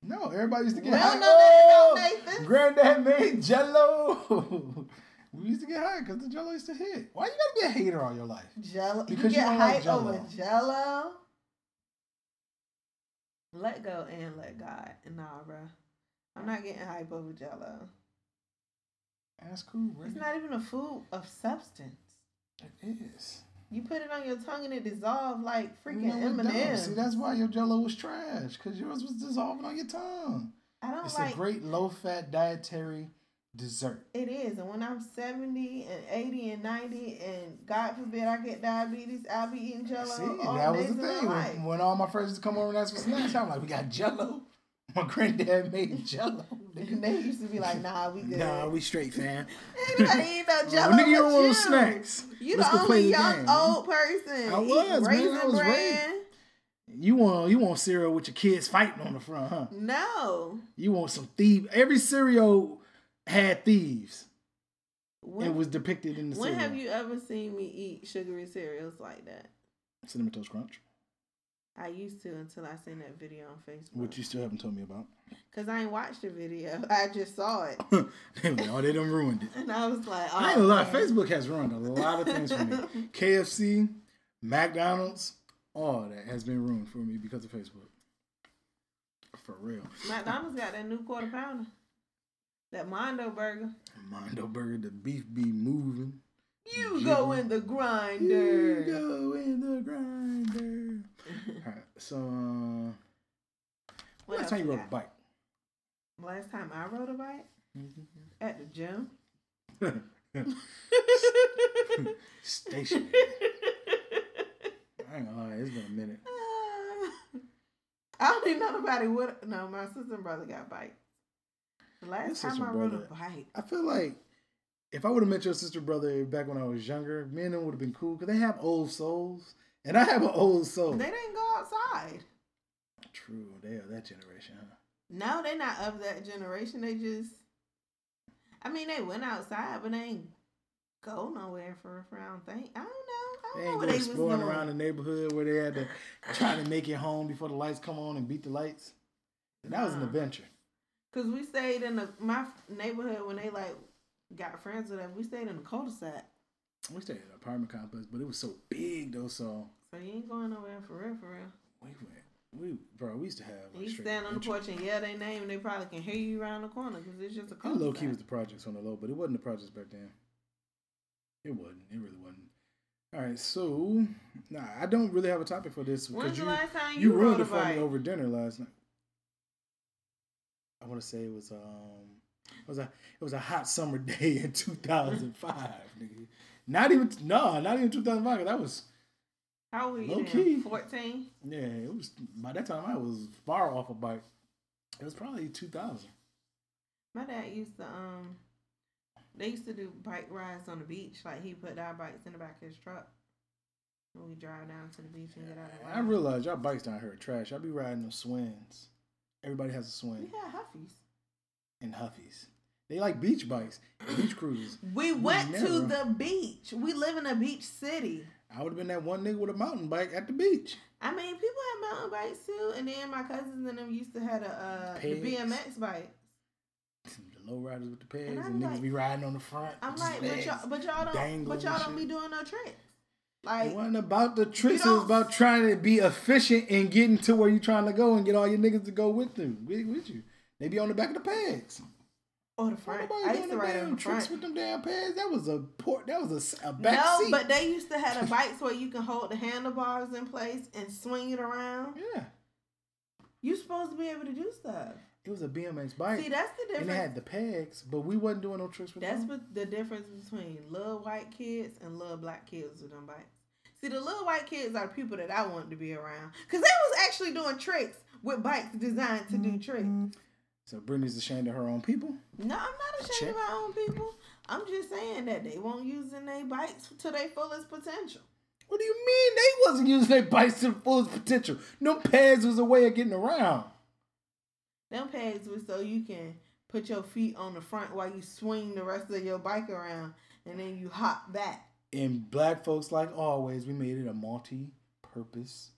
No, everybody used to get We high. nothing Oh, about Nathan. Granddad made Jello. we used to get high because the Jello used to hit. Why you gotta be a hater all your life? Jello. Because you you get don't like hype over Jell-O. Jello. Let go and let God. Nah, bro. I'm not getting hype over Jello. That's cool. It's not even a food of substance. It is. You put it on your tongue and it dissolves like freaking No. M&M's. See, that's why your Jello was trash because yours was dissolving on your tongue. I don't know. It's like a great low-fat dietary dessert. It is, and when I'm seventy and eighty and ninety, and God forbid I get diabetes, I'll be eating Jello See, all that was the thing. When, when all my friends come over and ask for snacks, I'm like, we got Jello. My granddad made Jello. They used to be like, "Nah, we good." Nah, we straight, fam. Anybody eat no Jello? Nigga, you don't want snacks. You Let's the only young game. old person. I was, man. I was. You want you want cereal with your kids fighting on the front, huh? No. You want some thief. Every cereal had thieves. When, it was depicted in the when cereal. have you ever seen me eat sugary cereals like that? Cinnamon Toast Crunch, I used to until I seen that video on Facebook. which you still haven't told me about. Cause I ain't watched the video. I just saw it, they like, oh, they done ruined it. and I was like, "Oh." I ain't gonna lie, oh, man. Facebook has ruined a lot of things for me. KFC, McDonald's, all that has been ruined for me because of Facebook. For real. McDonald's got that new quarter pounder. That Mondo burger. Mondo Burger, the beef be moving. You go in the grinder. You go in the grinder. All right, so uh, What last time you rode a bike? Last time I rode a bike at the gym. Stationary. I ain't gonna lie, it's been a minute. I don't think nobody would. No, my sister and brother got bikes. The last sister time I and rode a brother- bike, I feel like if I would have met your sister brother back when I was younger, me and them would have been cool because they have old souls, and I have an old soul. they didn't go outside. True, they are that generation, huh? No, they're not of that generation. They just, I mean, they went outside, but they ain't go nowhere for I don't think. I don't know. I They don't know ain't what go they exploring around the neighborhood where they had to try to make it home before the lights come on and beat the lights. That was an adventure. Cause we stayed in the my neighborhood when they like got friends with us. We stayed in the cul-de-sac, We stayed at an apartment complex, but it was so big though. So so you ain't going nowhere for real, for real. we went. We bro, we used to have. Like, you stand on the porch and yell their name, and they probably can hear you around the corner because it's just a cul-de-sac. low key was the projects on the low, but it wasn't the projects back then. It wasn't. It really wasn't. All right, so nah, I don't really have a topic for this because the you last time you you, ruined it for me over dinner last night. I want to say it was um it was a it was a hot summer day in 2005, nigga. Not even no, not even 2005. That was How were you? Low key. 14? yeah. It was by that time I was far off a bike. It was probably 2000. My dad used to um they used to do bike rides on the beach. Like he put our bikes in the back of his truck. We drive down to the beach and get out of I realize y'all bikes down here are trash. I be riding them swings. Everybody has a swing. We had Huffies. and huffies. They like beach bikes, beach cruises. We went to never- the beach. We live in a beach city. I would have been that one nigga with a mountain bike at the beach. I mean, people have mountain bikes too, and then my cousins and them used to have a uh, the BMX bike. The low riders with the pegs And and, I'm niggas be riding on the front. I'm like, but y'all, but y'all don't, but y'all don't be doing no tricks. It Like, wasn't about the tricks. It was about trying to be efficient and getting to where you're trying to go and get all your niggas to go with them, with, with you. They be on the back of the pegs. Or the front. Nobody I doing used to ride damn on the tricks front. with them damn pegs. That was a port. That was a back no, seat. but they used to have the bikes where you can hold the handlebars in place and swing it around. yeah, You supposed to be able to do stuff. it was a BMX bike, See, that's the and difference. it had the pegs, but we wasn't doing no tricks with That's them. what the difference between little white kids and little black kids with them bikes. See, the little white kids are the people that I wanted to be around because they was actually doing tricks with bikes designed to do mm-hmm. tricks. So Brittany's ashamed of her own people. No, I'm not ashamed Check. of my own people. I'm just saying that they won't using their bikes to their fullest potential. What do you mean they wasn't using their bikes to the fullest potential? No pads was a way of getting around. Them pads was so you can put your feet on the front while you swing the rest of your bike around, and then you hop back. And black folks, like always, we made it a multi-purpose.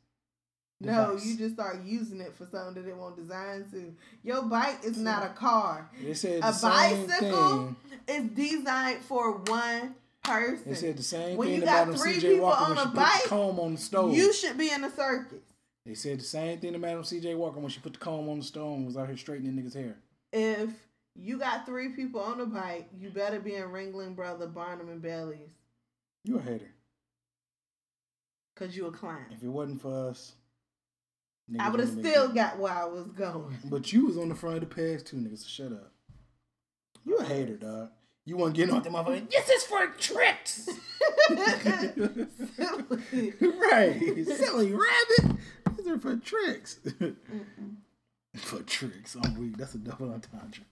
No, device. you just start using it for something that it won't design to. Your bike is not a car. They said the A same bicycle is designed for one person. They said the same When thing you about got three CJ people Walker on when she a put bike, the comb on the stove. You should be in a circus. They said the same thing to Madam CJ Walker when she put the comb on the stove and was out here straightening niggas' hair. If you got three people on a bike, you better be in Ringling Brother, Barnum and Bailey's, You a hater. cause you a clown. If it wasn't for us, I niggas would have still good. got where I was going. But you was on the front of the pegs too, niggas. So shut up. You a hater, dog. You want getting off the motherfucker? This is for tricks. right, silly rabbit. These are for tricks. for tricks. I'm weak. That's a double entendre.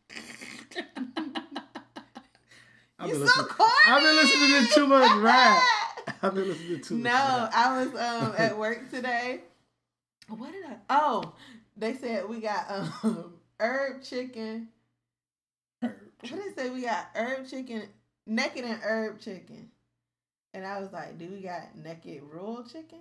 I've You been so corny. I've been listening to too much rap. I've been listening to too much No. I was um at work today. What did I? Oh, they said we got um herb chicken. Herb. What did they say? We got herb chicken, naked and herb chicken. And I was like, do we got naked rural chicken?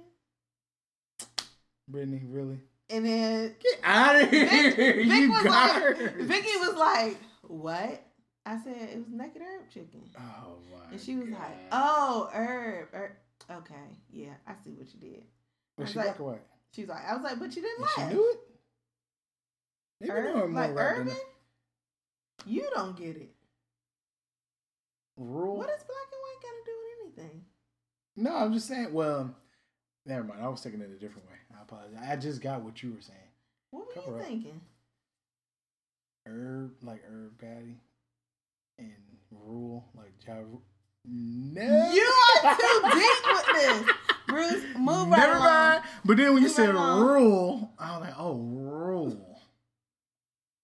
Brittany, really? And then Get out of here. Vic, Vic you was got like, her. Vicky was like, what? I said it was naked herb chicken. Oh my. And she was God. like, oh, herb, herb. Okay, yeah, I see what you did. Was she like, black or white? She was like, I was like, but you didn't And she laugh. knew it. Maybe knowing more like urban? You don't get it. rural. What does black and white got to do with anything? No, I'm just saying. Well, never mind. I was taking it a different way. I apologize. I just got what you were saying. What were Cover you up. thinking? Herb, like herb patty, and Rule, like Ja. No. You are too deep with this. Bruce, move right Never along. mind. But then when you Move said right rural, I was like, oh, rural.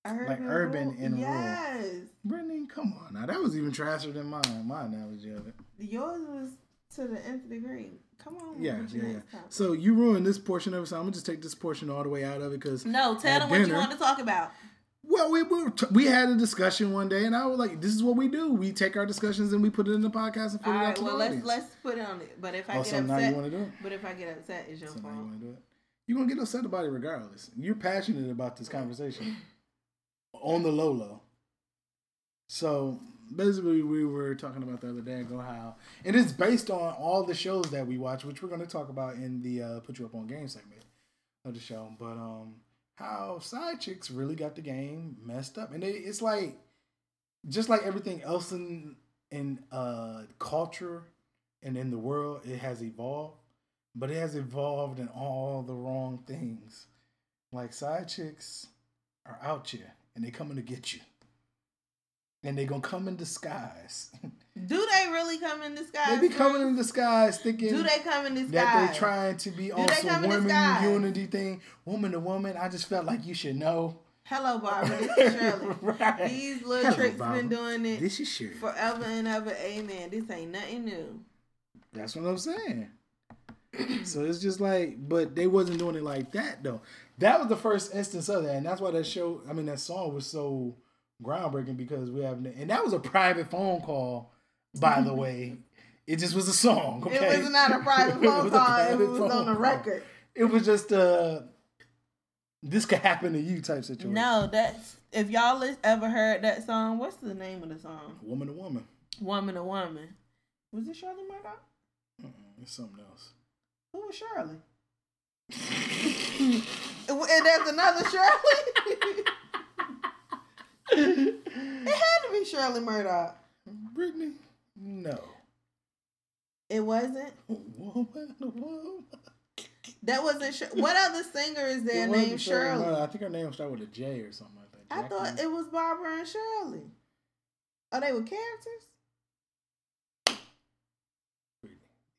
Like urban rural. and rural. yes. Brittany, come on now. That was even trasher than mine. My analogy of it. Yours was to the nth degree. Come on. Yeah, yeah, yeah. So you ruined this portion of it, so I'm gonna just take this portion all the way out of it because No, tell them what you want to talk about. Well, we we, t- we had a discussion one day, and I was like, "This is what we do. We take our discussions and we put it in the podcast and put All it out right, to well the let's audience." let's put it on it. But if I oh, get so now you upset, want to do it? but if I get upset, it's your So now you fault. want to do it? You're gonna get upset about it regardless. You're passionate about this conversation on the low low. So basically, we were talking about the other day ago how, and it's based on all the shows that we watch, which we're going to talk about in the uh, put you up on game segment of the show. But um, how side chicks really got the game messed up, and it's like just like everything else in in uh culture and in the world, it has evolved, but it has evolved in all the wrong things. Like side chicks are out here and they coming to get you. And they gonna come in disguise. Do they really come in disguise? they be coming in disguise thinking Do they come in disguise? that they trying to be on some come women unity thing. Woman to woman, I just felt like you should know. Hello, Barbara. This is Shirley. Right. These little Hello, tricks Barbara. been doing it This is Shirley. forever and ever. Amen. This ain't nothing new. That's what I'm saying. so it's just like, but they wasn't doing it like that though. That was the first instance of that, and that's why that show. I mean, that song was so groundbreaking because we have, and that was a private phone call, by the way. It just was a song. Okay? It was not a private phone was a call. It was on the record. It was just a this could happen to you type situation. No, that's if y'all lis- ever heard that song. What's the name of the song? woman to woman. Woman to Woman. Was it Shirley Murdock? Mm-mm, it's something else. Who was Shirley? and there's another Shirley. it had to be Shirley Murdock. Brittany, no. It wasn't. Woman woman. That wasn't. Shir- what other singer is there named Shirley Shirley? I think her name started with a J or something like that. I thought it was Barbara and Shirley. Oh, they were characters.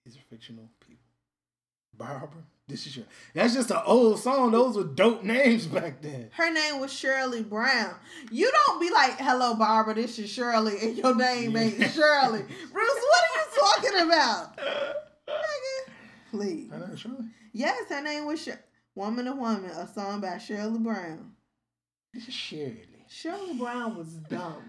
These are fictional people. Barbara, this is your. That's just an old song. Those were dope names back then. Her name was Shirley Brown. You don't be like, "Hello, Barbara. This is Shirley," and your name ain't Shirley. Bruce, what are you talking about? Nigga, please. Her name is Shirley. Yes, her name was Shir- "Woman to Woman," a song by Shirley Brown. This is Shirley. Shirley Brown was dumb.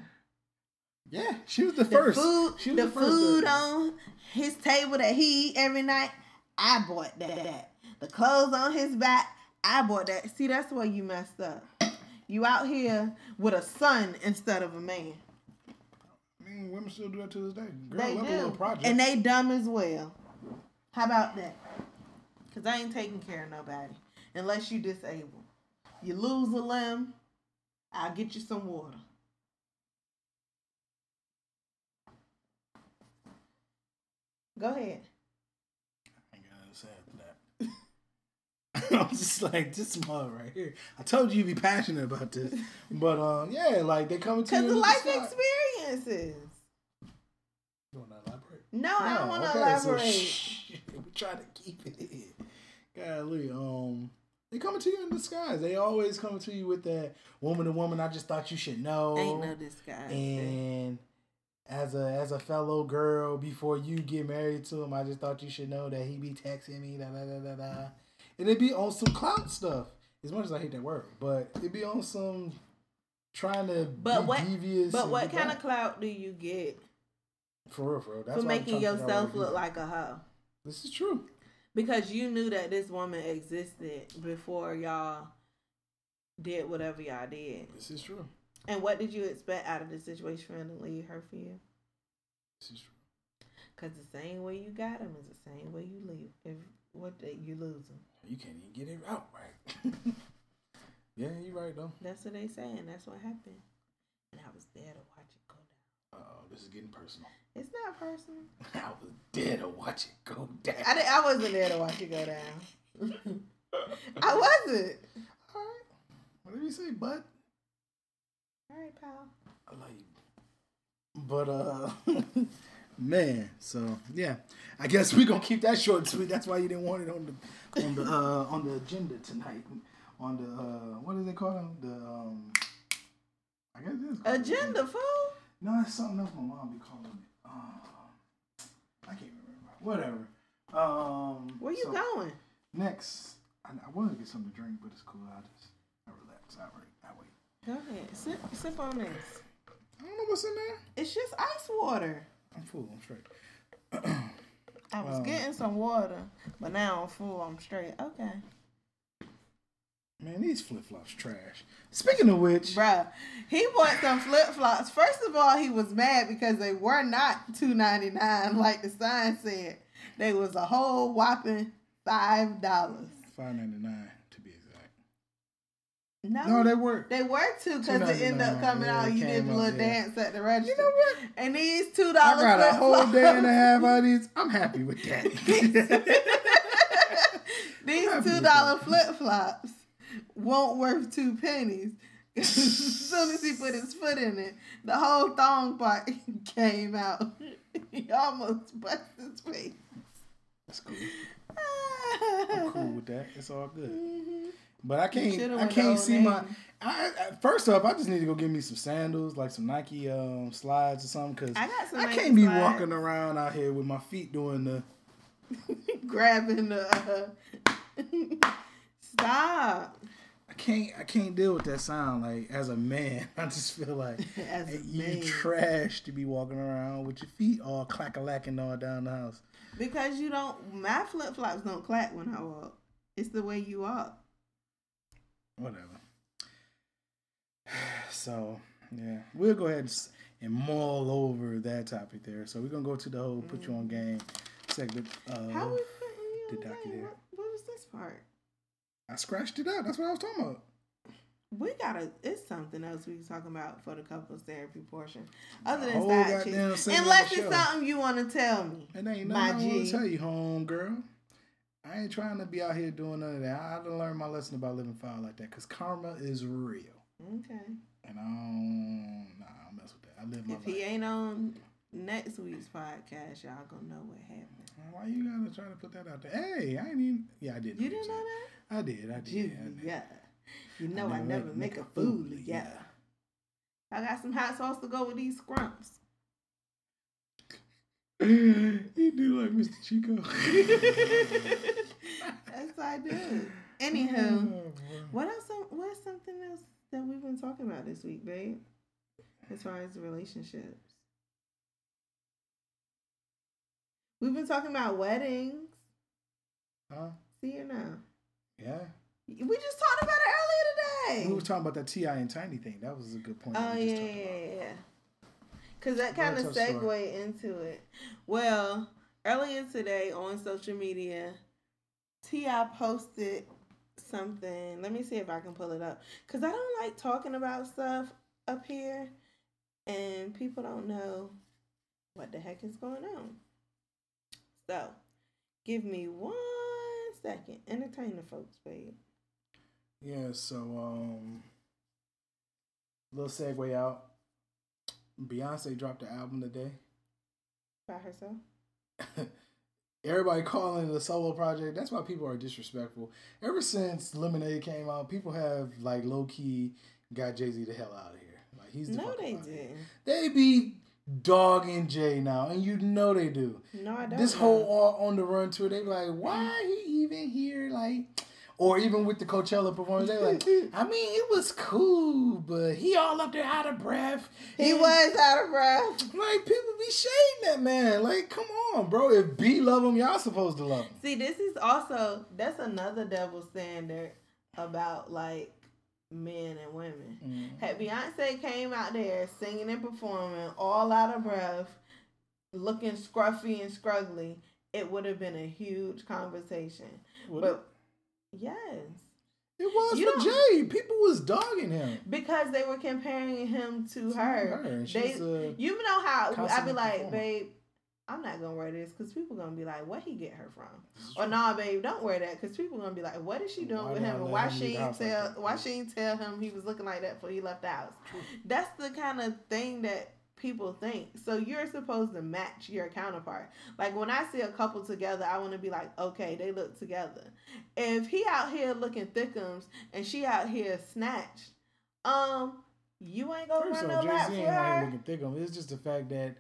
Yeah, she was the, The first. food, she was the, the, food on his table that he eat every night. I bought that. The clothes on his back. I bought that. See, that's where you messed up. You out here with a son instead of a man. I mean, women still do that to this day. Girl, they love a little do, project. and they dumb as well. How about that? Cause I ain't taking care of nobody unless you disabled. You lose a limb, I'll get you some water. Go ahead. I ain't got nothing to say after that. I'm just like this mother right here. I told you you'd be passionate about this, but um, yeah, like they coming to Cause you. the life spot. experiences. You want to elaborate? No, I don't want to okay, elaborate. So shh, we try to keep it in. Golly, um, they coming to you in disguise. They always come to you with that woman to woman. I just thought you should know. Ain't no disguise. And as a as a fellow girl, before you get married to him, I just thought you should know that he be texting me, da da da da da. And it be on some clout stuff. As much as I hate that word, but it be on some trying to But be what- devious. But what kind back. of clout do you get for real, for real? That's for making trying to figure out yourself look like a hoe? This is true. Because you knew that this woman existed before y'all did whatever y'all did. This is true. And what did you expect out of the situation for him to leave her for you? This is true. Because the same way you got him is the same way you leave. If what you lose him. You can't even get it out right. yeah, you're right though. That's what they saying. That's what happened. And I was there to watch it go down. Oh, this is getting personal. It's not personal. I was there to watch it go down. I, didn't, I wasn't there to watch it go down. I wasn't. All right. Whatever you say, bud. All right, pal. I love you. But uh man, so yeah. I guess we're gonna keep that short and sweet. That's why you didn't want it on the on the uh on the agenda tonight. On the uh what do they call them? The um I guess it is called the Agenda, fool. No, it's something else my mom be calling it. Um, I can't remember. Whatever. Um Where you so going? Next I, I wanted to get something to drink, but it's cool. I just I relax. I wait. I wait. Go ahead. Sip, sip on this. I don't know what's in there. It's just ice water. I'm full. I'm straight. I was Um, getting some water, but now I'm full. I'm straight. Okay. Man, these flip flops trash. Speaking of which, Bruh, he bought some flip flops. First of all, he was mad because they were not two ninety nine like the sign said. They was a whole whopping five dollars. five ninety nine to be exact. No, No, they were. they were two because it ended up coming yeah, out. You did a little yeah. dance at the register. You know what? And these two dollars. I got a whole day and a half of these. I'm happy with that. These two dollar flip flops won't worth two pennies as soon as he put his foot in it, the whole thong part came out. he almost bust his face. That's cool. I'm cool with that. It's all good. Mhm. But I can't. I can't see my. I, I, first up, I just need to go get me some sandals, like some Nike um, slides or something, because I some I can't be slides. walking around out here with my feet doing the. grabbing the. Uh, stop. I can't. I can't deal with that sound. Like as a man, I just feel like you trash to be walking around with your feet all clack a lacking all down the house. Because you don't. My flip flops don't clack when I walk. It's the way you walk. Whatever. So yeah, we'll go ahead and, and mull over that topic there. So we're gonna go to the whole put you on game segment. Uh, How we putting you the on game? What, what was this part? I scratched it out. That's what I was talking about. We gotta. It's something else we can talk about for the couples therapy portion. Other than side chicks, unless it's show. something you want to tell me. And ain't My nothing I want to tell you, home girl. I ain't trying to be out here doing none of that. I had to learn my lesson about living foul like that because karma is real. Okay. And I don't, nah, I don't mess with that. I live my If life. he ain't on next week's podcast, y'all gonna know what happened. Why you gotta try to put that out there? Hey, I ain't even. Yeah, I didn't. You didn't know that? I did. I did. You, I did. yeah. You know I, never never make- make, a fool of ya. ya. I got some hot sauce to go with these scrumps. You do like Mr. Chico. Yes, I do. Anywho, Oh, what else? What's something else that we've been talking about this week, babe? As far as relationships, we've been talking about weddings. Huh? See or no? Yeah. We just talked about it earlier today. We were talking about that T.I. and Tiny thing. That was a good point. Oh yeah, yeah, yeah, yeah. Cause that kind of story. segue into it. Well, earlier today on social media, T.I. posted something. Let me see if I can pull it up. Cause I don't like talking about stuff up here, and people don't know what the heck is going on. So, give me one second. Entertain the folks, babe. Yeah, so um little segue out. Beyonce dropped the album today. By herself. Everybody calling it a solo project. That's why people are disrespectful. Ever since Lemonade came out, people have like low key got Jay Z the hell out of here. Like he's the No, they didn't. They be dogging Jay now, and you know they do. No, I don't. This know. whole on the run tour, they be like, mm. why he even here? Like, or even with the Coachella performance, they like, I mean, it was cool, but he all up there out of breath. He And, was out of breath. like people be shading that man. Like, come on, bro. If B love him, y'all supposed to love him. See, this is also that's another double standard about like men and women. Mm. Had Beyonce came out there singing and performing, all out of breath, looking scruffy and scruggly, it would have been a huge conversation. Would but yes, It was You for Jay. People was dogging him. because they were comparing him to To her. her, They, you know how I'd be like, performer. babe. I'm not gonna wear this because people gonna be like, "What he get her from?" Or nah, babe, don't wear that because people gonna be like, "What is she doing Why with him?" And why she ain't house like tell why she ain't tell him he was looking like that before he left the house. That's the kind of thing that people think. So you're supposed to match your counterpart. Like when I see a couple together, I want to be like, okay, they look together. If he out here looking thickums and she out here snatched, um, you ain't gonna First run off, no lap for her. looking thick on him. It's just the fact that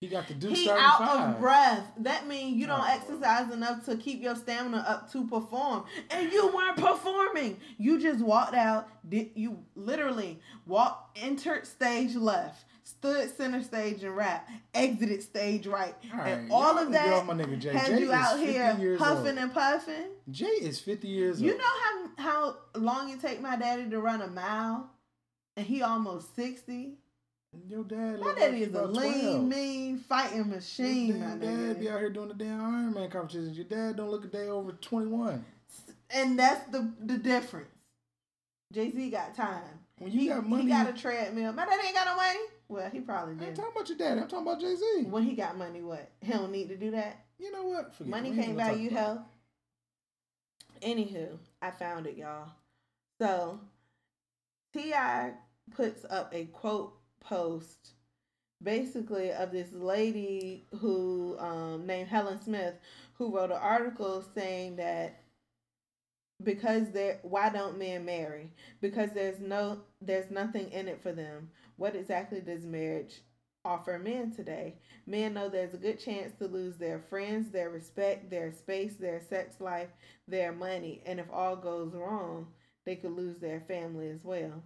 he got the Duke He out five. of breath. That means you don't Oh. exercise enough to keep your stamina up to perform, and you weren't performing. You just walked out. Did you literally walk entered stage left, stood center stage and rap, exited stage right, All right, and all of can get off that my nigga Jay. had Jay you out here huffing old. and puffing. Jay is 50 years You old. You know how how long it take my daddy to run a mile, and he almost sixty. Your dad My daddy like is a lean, 12. mean fighting machine. Your My dad be out here doing the damn Iron Man competitions. Your dad don't look a day over 21. And that's the the difference. Jay Z got time. When you he, got money, he got a treadmill. My dad ain't got no money. Well, he probably did. I ain't talking about your dad. I'm talking about Jay Z. When he got money, what? He don't need to do that. You know what? Forget money can't gonna buy you about health. Anywho, I found it, y'all. So T.I. puts up a quote post basically of this lady who um, named Helen Smith who wrote an article saying that because there why don't men marry? Because there's no there's nothing in it for them. What exactly does marriage offer men today? Men know there's a good chance to lose their friends their respect their space their sex life their money and if all goes wrong they could lose their family as well.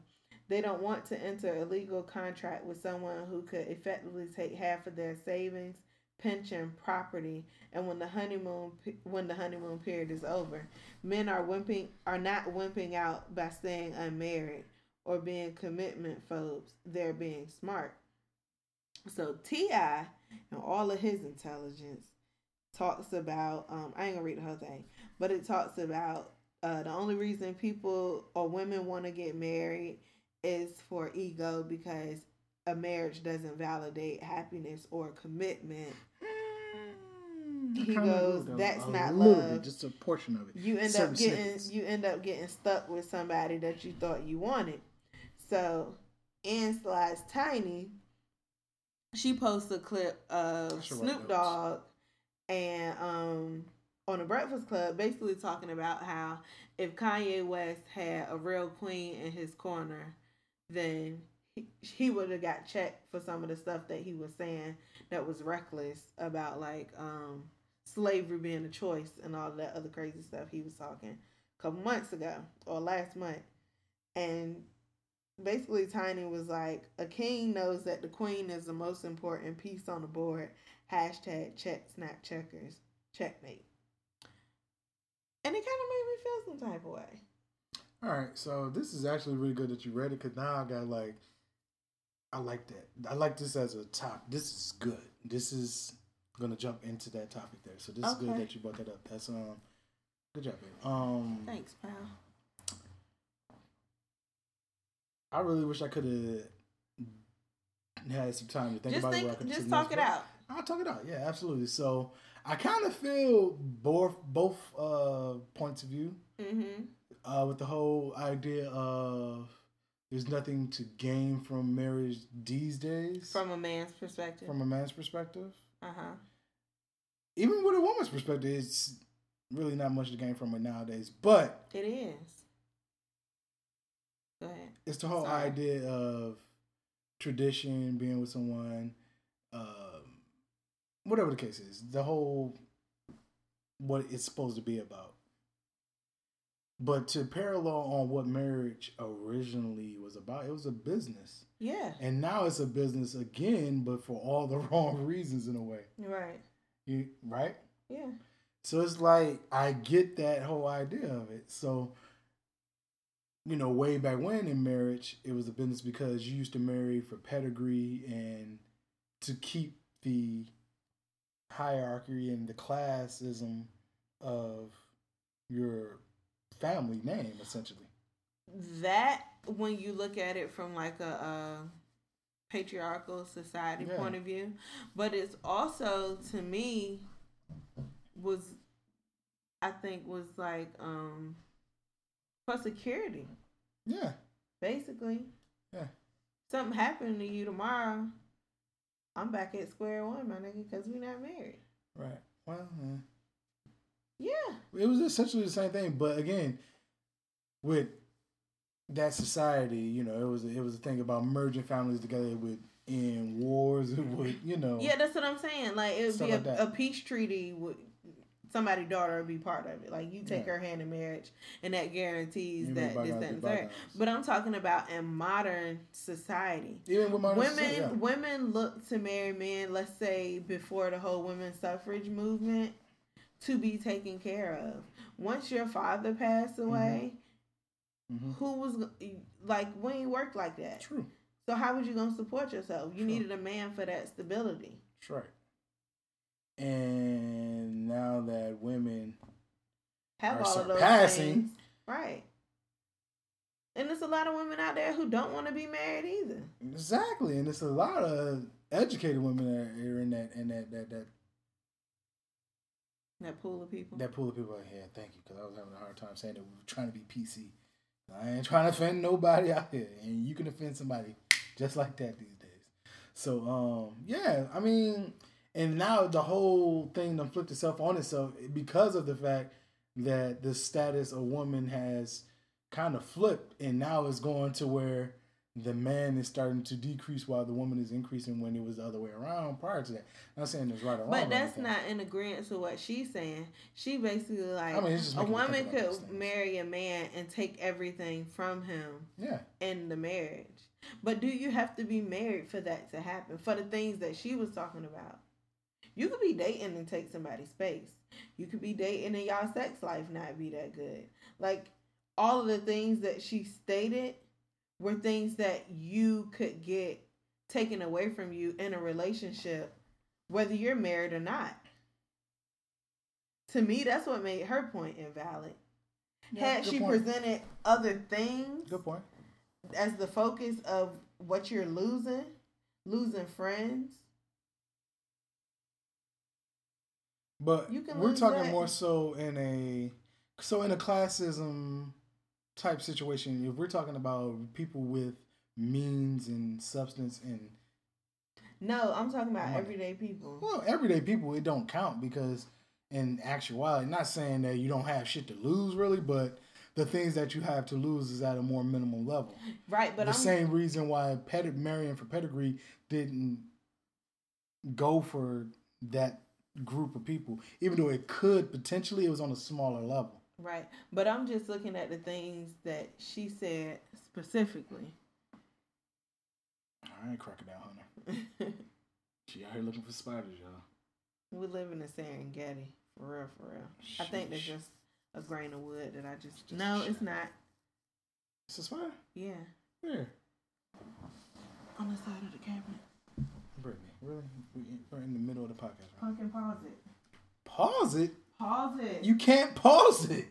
They don't want to enter a legal contract with someone who could effectively take half of their savings pension, property, and when the honeymoon when the honeymoon period is over, men are wimping are not wimping out by staying unmarried or being commitment phobes. They're being smart. So T.I. and all of his intelligence talks about. Um, I ain't gonna read the whole thing, but it talks about uh, the only reason people or women want to get married is for ego because a marriage doesn't validate happiness or commitment. He goes, "That's a not love. Bit, just a portion of it. You end up getting you end up getting stuck with somebody that you thought you wanted." So, in slides tiny. She posts a clip of Snoop Dogg and um on the Breakfast Club, basically talking about how if Kanye West had a real queen in his corner, then he, would have got checked for some of the stuff that he was saying that was reckless about like um slavery being a choice and all that other crazy stuff he was talking a couple months ago or last month and basically tiny was like a king knows that the queen is the most important piece on the board hashtag check snap checkers checkmate and it kind of made me feel some type of way all right so this is actually really good that you read it because now i got like I like that. I like this as a top. This is good. This is gonna jump into that topic there. So this okay. is good that you brought that up. That's um, good job, babe. Um, thanks, pal. I really wish I could have had some time to think just about think, it. Just talk it out. I'll talk it out. Yeah, absolutely. So I kind of feel both both uh, points of view mm-hmm. uh, with the whole idea of there's nothing to gain from marriage these days. From a man's perspective. From a man's perspective. Uh huh. Even with a woman's perspective, it's really not much to gain from it nowadays. But it is. Go ahead. It's the whole Sorry. idea of tradition, being with someone, um, whatever the case is. The whole what it's supposed to be about. But to parallel on what marriage originally was about, it was a business. Yeah. And now it's a business again, but for all the wrong reasons in a way. Right. You right? Yeah. So it's like I get that whole idea of it. So you know, way back when in marriage, it was a business because you used to marry for pedigree and to keep the hierarchy and the classism of your family name essentially. That when you look at it from like a, a patriarchal society yeah. point of view, but it's also to me was I think was like um for security. Yeah. Basically. Yeah. Something happened to you tomorrow, I'm back at square one, my nigga, because we not married. Right. Well, yeah. Yeah. It was essentially the same thing, but again, with that society, you know, it was it was a thing about merging families together with in wars. It would, you know. Yeah, that's what I'm saying. Like it would be a, like a, peace treaty with somebody's daughter would be part of it. Like you take yeah. her hand in marriage, and that guarantees that this, that, and. But I'm talking about in modern society. Even with modern women, society, yeah. women look to marry men. Let's say before the whole women's suffrage movement to be taken care of. Once your father passed mm-hmm. away, mm-hmm. Mm-hmm. who was like we ain't worked like that. True. So how was you gonna support yourself? You True. needed a man for that stability. That's right. And now that women have all of those things, right? And there's a lot of women out there who don't want to be married either. Exactly, and it's a lot of educated women that are in that in that that that that pool of people. That pool of people. Yeah, thank you. Because I was having a hard time saying that we were trying to be PC. I ain't trying to offend nobody out here, and you can offend somebody just like that these days. So, um, yeah, I mean, and now the whole thing done flipped itself on itself because of the fact that the status of woman has kind of flipped, and now it's going to where the man is starting to decrease while the woman is increasing when it was the other way around prior to that. I'm not saying it's right or wrong. But that's not in agreement to what she's saying. She basically like I mean, a woman could marry a man and take everything from him Yeah. in the marriage. But do you have to be married for that to happen? For the things that she was talking about. You could be dating and take somebody's space. You could be dating and y'all sex life not be that good. Like all of the things that she stated were things that you could get taken away from you in a relationship, whether you're married or not. To me, that's what made her point invalid. Yeah, Had she point. presented other things Good point. as the focus of what you're losing, losing friends, But You can we're talking that. more so in a so in a classism type situation. If we're talking about people with means and substance and no, I'm talking about Money. everyday people. well, everyday people, it don't count because in actuality, not saying that you don't have shit to lose really, but the things that you have to lose is at a more minimal level. Right, but the I'm same reason why Pedi- Marion for pedigree didn't go for that group of people, even though it could potentially, it was on a smaller level. Right, but I'm just looking at the things that she said specifically. All right, crocodile hunter. She out here looking for spiders, y'all. we live in a Serengeti, for real, for real. I think there's just a grain of wood that I just. Just no, it's not. It's a spider. Yeah, Where? on the side of the cabinet. Brittany, really? We're in the middle of the podcast, right? Pumpkin, pause it. Pause it. Pause it. You can't pause it.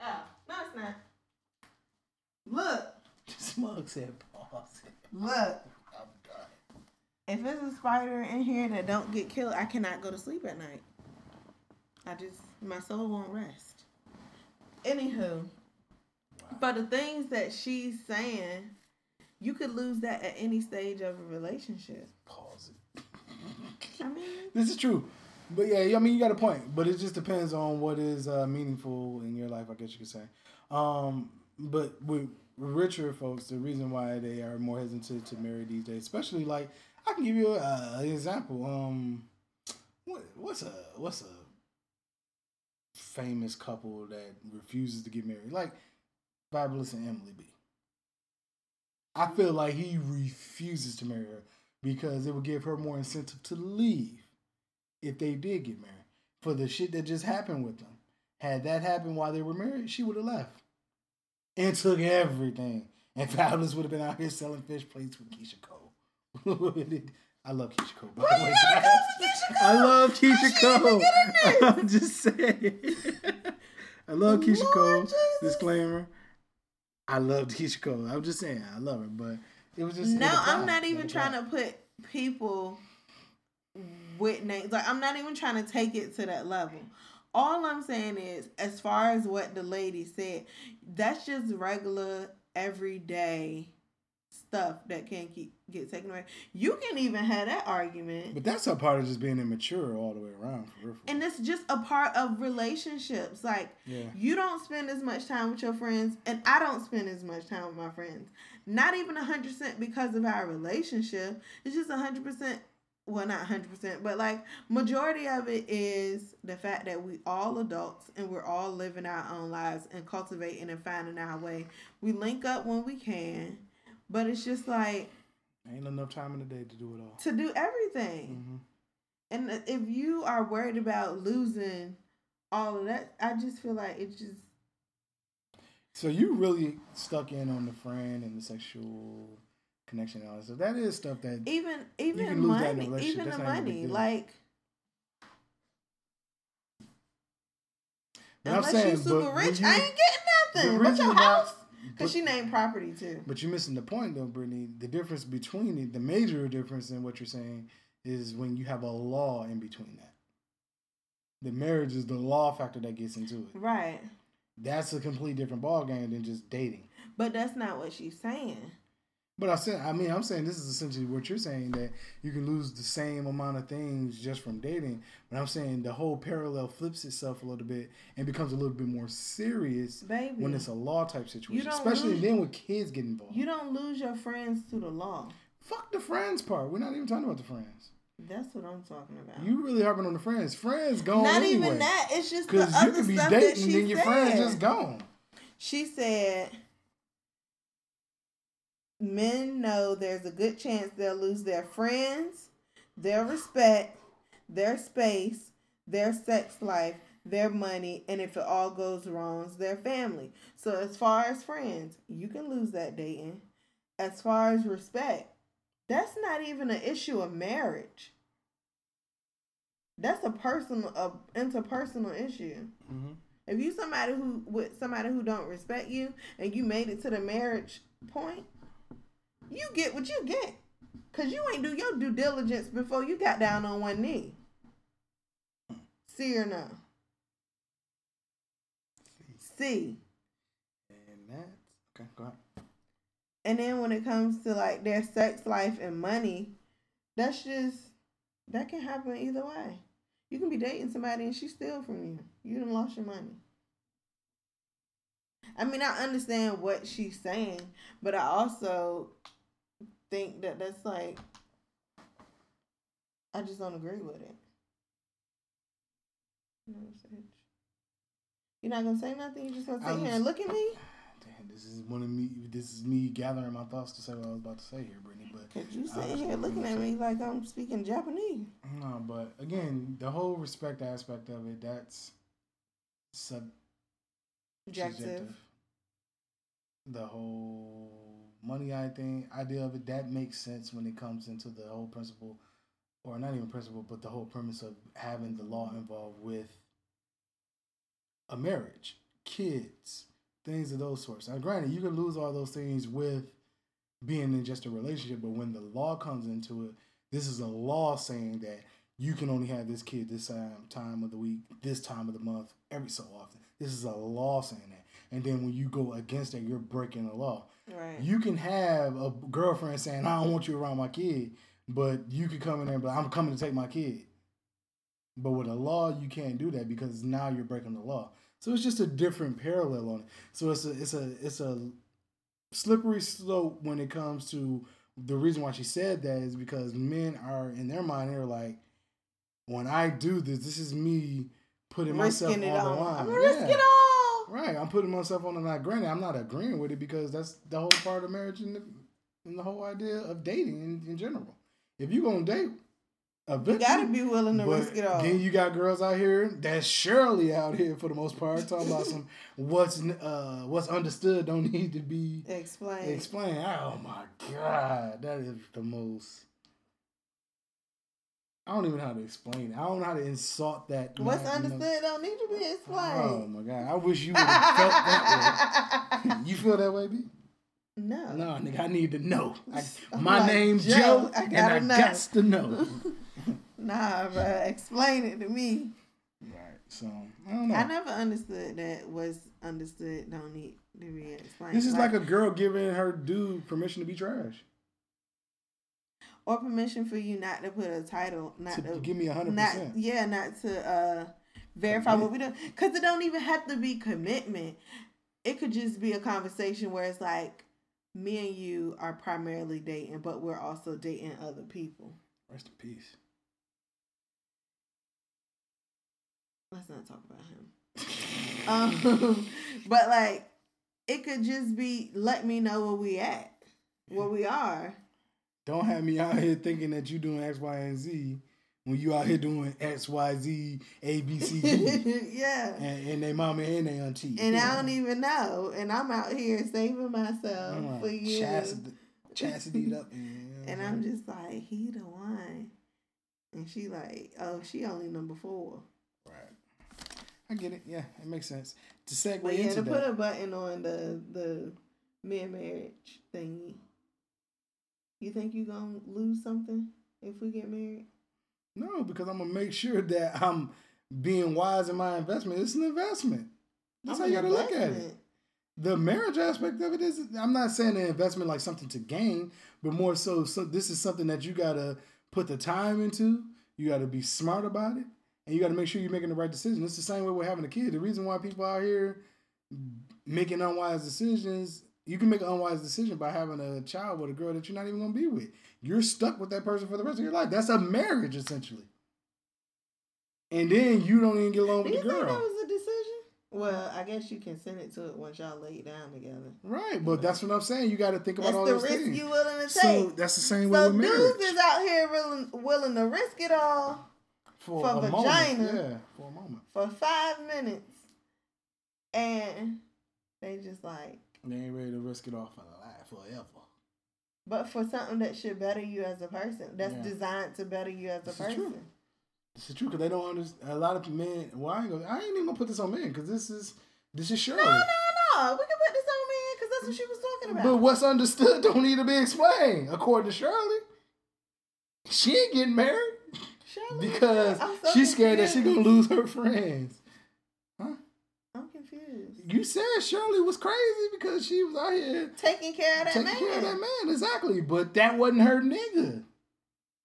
Oh, no, it's not. Look, Smug said pause it. look. I'm done. If it's a spider in here that don't get killed, I cannot go to sleep at night. I just my soul won't rest. Anywho, but the things that she's saying, you could lose that at any stage of a relationship. Pause. Mean, This is true. But yeah, I mean, you got a point. But it just depends on what is uh, meaningful in your life, I guess you could say. Um, but with richer folks, the reason why they are more hesitant to marry these days, especially like, I can give you an example. Um, what, what's a what's a famous couple that refuses to get married? Like Fabolous and Emily B. I feel like he refuses to marry her because it would give her more incentive to leave if they did get married for the shit that just happened with them. Had that happened while they were married, she would have left and took everything. And Fabolous would have been out here selling fish plates with Keyshia Cole. I love Keyshia Cole. By the way. I love Keyshia Cole. I'm just saying. I love Keyshia Lord Cole. Jesus. Disclaimer. I love Keyshia Cole. I'm just saying I love her, but it was just no, I'm not even trying to put people with names. Like I'm not even trying to take it to that level. All I'm saying is, as far as what the lady said, that's just regular, everyday stuff that can keep get taken away. You can even have that argument. But that's a part of just being immature all the way around, for real. for And it's just a part of relationships. Like yeah. you don't spend as much time with your friends, and I don't spend as much time with my friends. Not even hundred percent because of our relationship. It's just hundred percent. Well, not hundred percent, but like majority of it is the fact that we all adults and we're all living our own lives and cultivating and finding our way. We link up when we can, but it's just like Ain't enough time in the day to do it all. to do everything. hmm And if you are worried about losing all of that, I just feel like it just So you really stuck in on the friend and the sexual connection and all that stuff. That is stuff that even even lose that in money, even That's the not even a money, like But I'm unless saying, you super but rich, you- I ain't getting nothing. But your house, because she named property too. But you're missing the point though, Brittany. The difference between it, the major difference in what you're saying is when you have a law in between that. The marriage is the law factor that gets into it. Right. That's a complete different ball game than just dating. But that's not what she's saying. But I said, I mean, I'm saying this is essentially what you're saying that you can lose the same amount of things just from dating. But I'm saying the whole parallel flips itself a little bit and becomes a little bit more serious Baby. when it's a law type situation, especially lose- then with kids get involved. You don't lose your friends to the law. Fuck the friends part. We're not even talking about the friends. That's what I'm talking about. You really harping on the friends. Friends gone Not anyway. even that. It's just Because you could be dating and then your said. friends just gone. She said, "Men know there's a good chance they'll lose their friends, their respect, their space, their sex life, their money, and if it all goes wrong, their family. So as far as friends, you can lose that dating. As far as respect, that's not even an issue of marriage. That's a personal, a interpersonal issue. Mm-hmm. If you somebody who with somebody who don't respect you and you made it to the marriage point, you get what you get. Cause you ain't do your due diligence before you got down on one knee. See or no? See. And that's okay. Go ahead. And then when it comes to like their sex life and money, that's just that can happen either way. You can be dating somebody and she steal from you. You done lost your money. I mean, I understand what she's saying, but I also think that that's like I just don't agree with it. You're not gonna say nothing. You're just gonna sit here and look at me. Damn, this is one of me. This is me gathering my thoughts to say what I was about to say here, Brittany. But Cause you I sitting here looking at me like I'm speaking Japanese. No, but again, the whole respect aspect of it, that's sub Objective. The whole money I think idea of it, that makes sense when it comes into the whole principle or not even principle, but the whole premise of having the law involved with a marriage, kids, things of those sorts. Now granted, you can lose all those things with being in just a relationship, but when the law comes into it, this is a law saying that you can only have this kid this time, time of the week, this time of the month, every so often. This is a law saying that. And then when you go against it, you're breaking the law. Right. You can have a girlfriend saying, I don't want you around my kid, but you could come in there and be like, I'm coming to take my kid. But with a law, you can't do that because now you're breaking the law. So it's just a different parallel on it. So it's a it's a it's a slippery slope when it comes to the reason why she said that is because men are in their mind they're like, when I do this, this is me putting myself on the all. line. I'm gonna risk it all. Right, I'm putting myself on the line. Granted, I'm not agreeing with it because that's the whole part of marriage and the, and the whole idea of dating in, in general. If you're gonna date, You gotta be willing to risk it all. Then you got girls out here that's surely out here for the most part talking about some what's uh what's understood don't need to be Explain. explained. Oh my god, that is the most. I don't even know how to explain it. I don't know how to insult that. What's man, you know. understood don't need to be explained. Oh my god, I wish you would have felt that way. You feel that way, B? no. No, nigga, I need to know. I, my name's Joe, Joe, I and I got to know. Nah, bro. Explain it to me. right. So I don't know. I never understood that was understood don't need to be explained. This is like a girl giving her dude permission to be trash. or permission for you not to put a title, not To to, give me a hundred percent. yeah, not to uh verify what we do, because it don't even have to be commitment. It could just be a conversation where it's like me and you are primarily dating, but we're also dating other people. Rest in peace. Let's not talk about him. Um, but like, it could just be let me know where we at, where we are. Don't have me out here thinking that you doing X, Y, and Z when you out here doing X, Y, Z, A, B, C, D, yeah. and, and they mama and they auntie. And I don't even know, and I'm out here saving myself I'm like, for you. Chastity, chastity up. And, And I'm just like, he the one. And she like, oh, she only number four. I get it. Yeah, it makes sense. To segue But yeah, into to that. put a button on the the mid marriage thingy. You think you gonna lose something if we get married? No, because I'm gonna make sure that I'm being wise in my investment. It's an investment. That's I'm how you gotta look at it. The marriage aspect of it is I'm not saying an investment like something to gain, but more so, so this is something that you gotta put the time into. You gotta be smart about it, and you gotta make sure you're making the right decision. It's the same way with having a kid. The reason why people out here making unwise decisions, you can make an unwise decision by having a child with a girl that you're not even gonna be with. You're stuck with that person for the rest of your life. That's a marriage essentially. And then you don't even get along with you the think girl. that was a decision? Well, I guess you consent to it once y'all lay down together. Right, but that's what I'm saying. You got to think about That's all the those risk things. you willing to take. so that's the same way So with marriage. dudes is out here willing, willing to risk it all for, for a vagina. moment, yeah, for a moment. for five minutes, and they just like, They ain't ready to risk it all for a life forever. but for something that should better you as a person, that's Yeah. designed to better you as a This person. This is true because they don't understand. A lot of men. Well, I ain't, gonna, I ain't even gonna put this on men because this is this is Shirley. No, no, no. We can put this on me because that's what she was talking about. But what's understood don't need to be explained, according to Shirley. She ain't getting married Shirley, because so she's scared that she's gonna lose her friends. Huh? I'm confused. You said Shirley was crazy because she was out here Taking care of that taking man. care of that man, exactly. But that wasn't her nigga.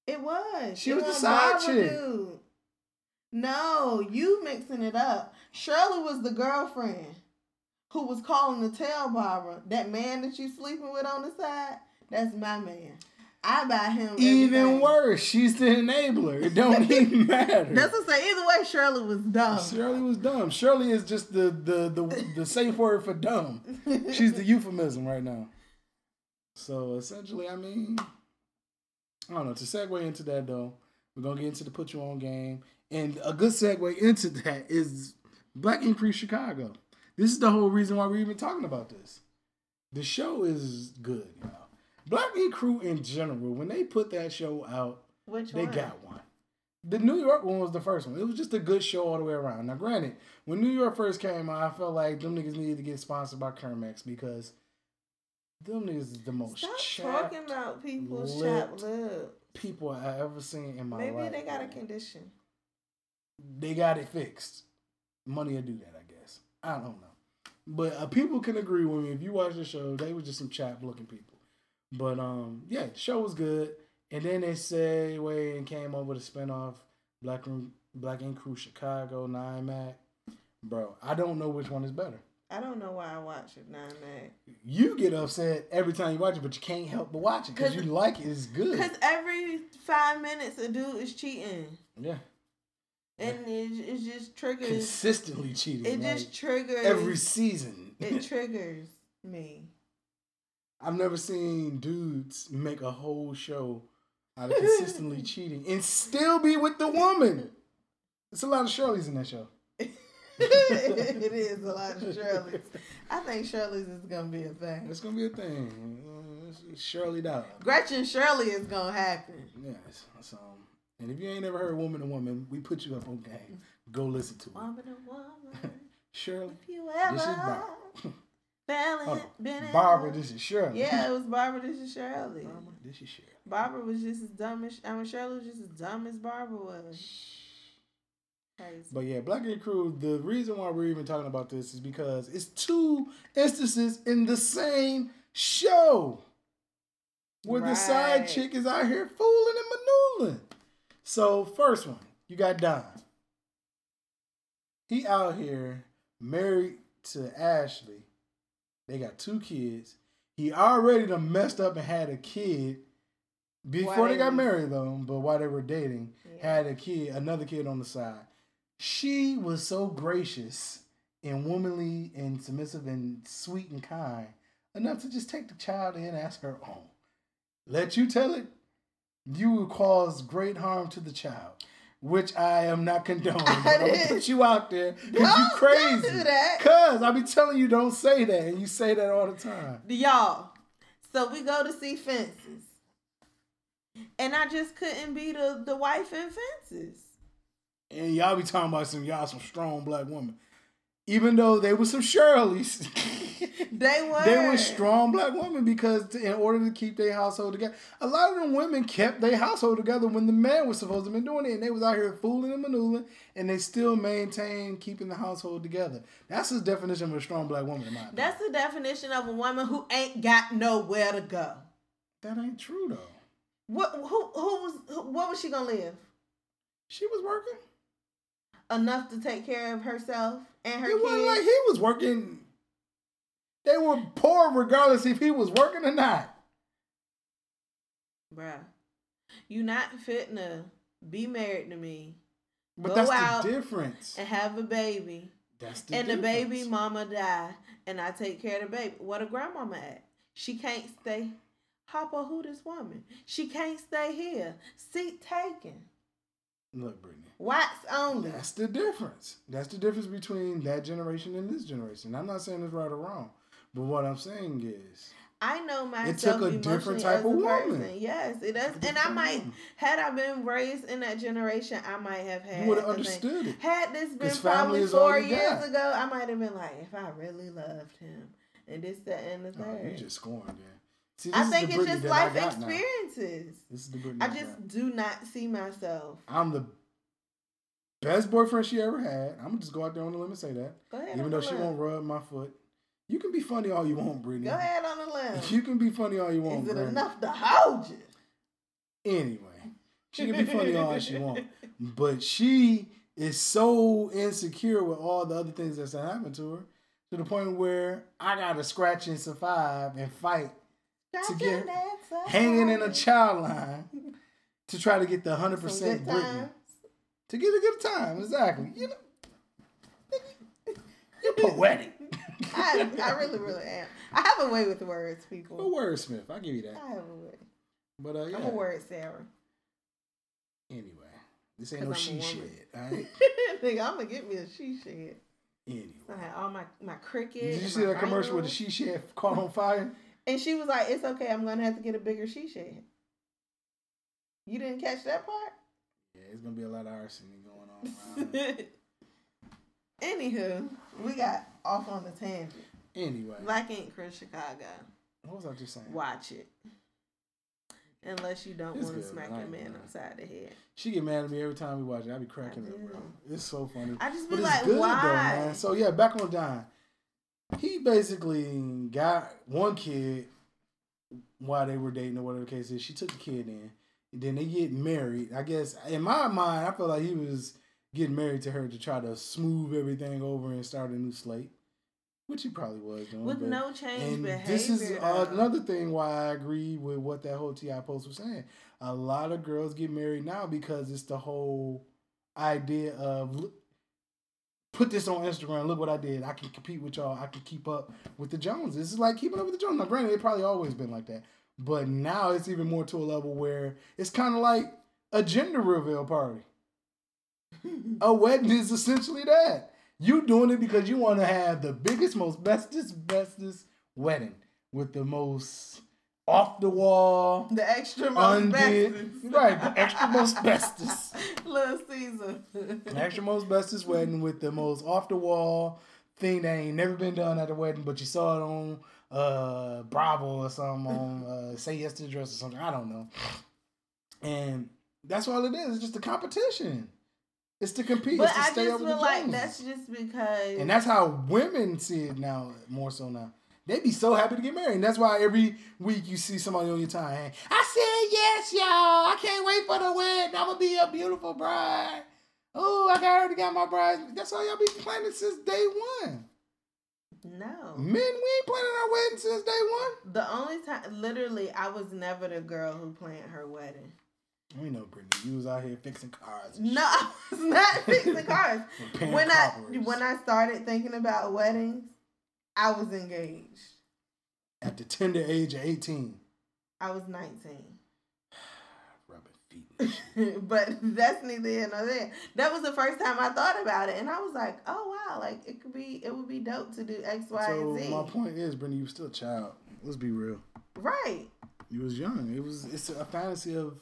It was. She It was the wasn't side chick. Dude. No, you mixing it up. Shirley was the girlfriend who was calling to tell Barbara that man that you sleeping with on the side. That's my man. I buy him. Even everything. worse, she's the enabler. It don't even matter. That's what I'm saying. Either way, Shirley was dumb. Shirley was dumb. Shirley is just the the the, the safe word for dumb. She's the euphemism right now. So essentially, I mean, I don't know. To segue into that though, we're gonna get into the put you on game, and a good segue into that is Black Ink Crew Chicago. This is the whole reason why we're even talking about this. The show is good, y'all. Black Ink Crew in general, when they put that show out, Which they one? got one. The New York one was the first one. It was just a good show all the way around. Now, granted, when New York first came out, I felt like them niggas needed to get sponsored by Carmex because them niggas is the most Stop chapped talking about people's chapped lip. people I ever seen in my Maybe life. Maybe they got a condition. They got it fixed. Money will do that, I guess. I don't know. But uh, people can agree with me. If you watch the show, they were just some chapped looking people. But um, yeah, the show was good. And then they say way and came over a spinoff, Black Room, Black Ink Crew Chicago, Nine Mag. Bro, I don't know which one is better. I don't know why I watch it, Nine Mag. You get upset every time you watch it, but you can't help but watch it because you like it. It's good. Because every five minutes a dude is cheating. Yeah, And it, it just triggers. consistently cheating. It like, just triggers. every season. It triggers me. I've never seen dudes make a whole show out of consistently cheating and still be with the woman. It's a lot of Shirley's in that show. it is a lot of Shirley's. I think Shirley's is gonna be a thing. It's gonna be a thing. Uh, It's, Shirley Dog. Gretchen Shirley is gonna happen. Yes. So, and if you ain't ever heard "Woman to Woman," we put you up on game. Go listen to it. Woman and woman, Shirley. if you This is ever Barbara. fell in- Hold been on. in Barbara. This is Shirley. Yeah, it was Barbara. This is Shirley. Barbara. This is Shirley. Barbara was just as dumb as I mean Shirley was just as dumb as Barbara was. Crazy. But yeah, Black Ink Crew, the reason why we're even talking about this is because it's two instances in the same show where the side chick is out here fooling and maneuvering. So, first one, you got Don. He out here married to Ashley. They got two kids. He already done messed up and had a kid before they they got married, though. But while they were dating, Yeah. had a kid, another kid on the side. She was so gracious and womanly and submissive and sweet and kind enough to just take the child in ask her own. Let you tell it, you will cause great harm to the child, which I am not condoning. But I'm gonna put you out there because you crazy. don't do that. Cause I be telling you, don't say that, and you say that all the time. Y'all. So we go to see fences. And I just couldn't be the, the wife in fences. And y'all be talking about some y'all some strong black woman. Even though they were some Shirleys, They were. they were strong black women because in order to keep their household together, a lot of them women kept their household together when the man was supposed to be doing it, and they was out here fooling and maneuvering, and they still maintained keeping the household together. That's the definition of a strong black woman, in my opinion. That's the definition of a woman who ain't got nowhere to go. that ain't true though. What? Who? Who was? Who, what was she gonna live? She was working. Enough to take care of herself and her it kids. wasn't like he was working. They were poor regardless if he was working or not. Bruh, you not fitting to be married to me But Go that's out the difference. and have a baby, That's the and the baby mama die, and I take care of the baby. What a grandmama at? She can't stay. Hopper, who this woman? She can't stay here. Seat taken. Look, Brittany. Whites only. That's the difference. That's the difference between that generation and this generation. I'm not saying it's right or wrong, but what I'm saying is, I know myself It took a different type a of woman. person. Yes, it does. And I might, woman. had I been raised in that generation, I might have had. you would have understood it. Had this been probably four years got. ago, I might have been like, if I really loved him, and this, that, and the Oh, you just scoring there. See, I think it's just life got now. experiences. This is the Brittany I just do not see myself. I'm the best boyfriend she ever had. I'm gonna just go out there on the limb and say that. Go ahead. Even though she won't rub my foot. You can be funny all you want, Brittany. Go ahead on the limb. You can be funny all you want, Is it Brittany. enough to hold you? Anyway, she can be funny all she want, but she is so insecure with all the other things that's happened to her to the point where I gotta scratch and survive and fight, Got get- your dad's side. hanging in a child line to try to get the hundred percent times. to get a good time. Exactly. You know, you're poetic. I, I really, really am. I have a way with words, people. A wordsmith. I give you that. I have a way. But uh, yeah. I'm a word Sarah. Anyway, this ain't no I'm she shit. All right. Nigga, I'm gonna get me a she shed. Anyway. I had all my my cricket. Did you see that commercial with the she shed caught on fire? And she was like, "It's okay. I'm gonna have to get a bigger she shed." You didn't catch that part. Yeah, it's gonna be a lot of arson going on. Around. Anywho, we got off on the tangent. anyway, Black Ink Crew Chicago. what was I just saying? Watch it. Unless you don't want to smack your man gonna upside the head. She get mad at me every time we watch it. I be cracking I up, bro. It's so funny. I just be But like, it's good why? though, man. So yeah, back on Don. He basically got one kid while they were dating or whatever the case is. She took the kid in. And then they get married. I guess in my mind, I feel like he was getting married to her to try to smooth everything over and start a new slate. Which he probably was doing. With but- no change and behavior. this is though. another thing why I agree with what that whole T.I post was saying. A lot of girls get married now because it's the whole idea of put this on Instagram. Look what I did. I can compete with y'all. I can keep up with the Joneses. This is like keeping up with the Joneses. Now, granted, it probably always been like that, but now it's even more to a level where it's kind of like a gender reveal party. A wedding is essentially that. You doing it because you want to have the biggest, most bestest, bestest wedding with the most off the wall, the extra most undid, bestest. right? The extra most bestest, Little Caesar. the extra most bestest wedding with the most off the wall thing that ain't never been done at a wedding, but you saw it on uh Bravo or something on uh, Say Yes to the Dress or something. I don't know. And that's all it is. It's just a competition. It's to compete. But it's to I just feel like that's just because. And that's how women see it now, more so now. They be so happy to get married. And that's why every week you see somebody on your time. I said yes, y'all. I can't wait for the wedding. I'm gonna be a beautiful bride. Oh, I already got my bride. That's all y'all be planning since day one. no. Men, we ain't planning our wedding since day one. The only time, literally, I was never the girl who planned her wedding. We know, Brittany. You was out here fixing cars. No, I was not fixing cars. when I when I started thinking about weddings, I was engaged. at the tender age of 18. I was nineteen. Rubbing feet. but that's neither here nor there. That was the first time I thought about it, and I was like, "Oh wow, like it could be, it would be dope to do X, Y, so and Z." my point is, Brittany, you were still a child. Let's be real. right? You was young. It was it's a fantasy of.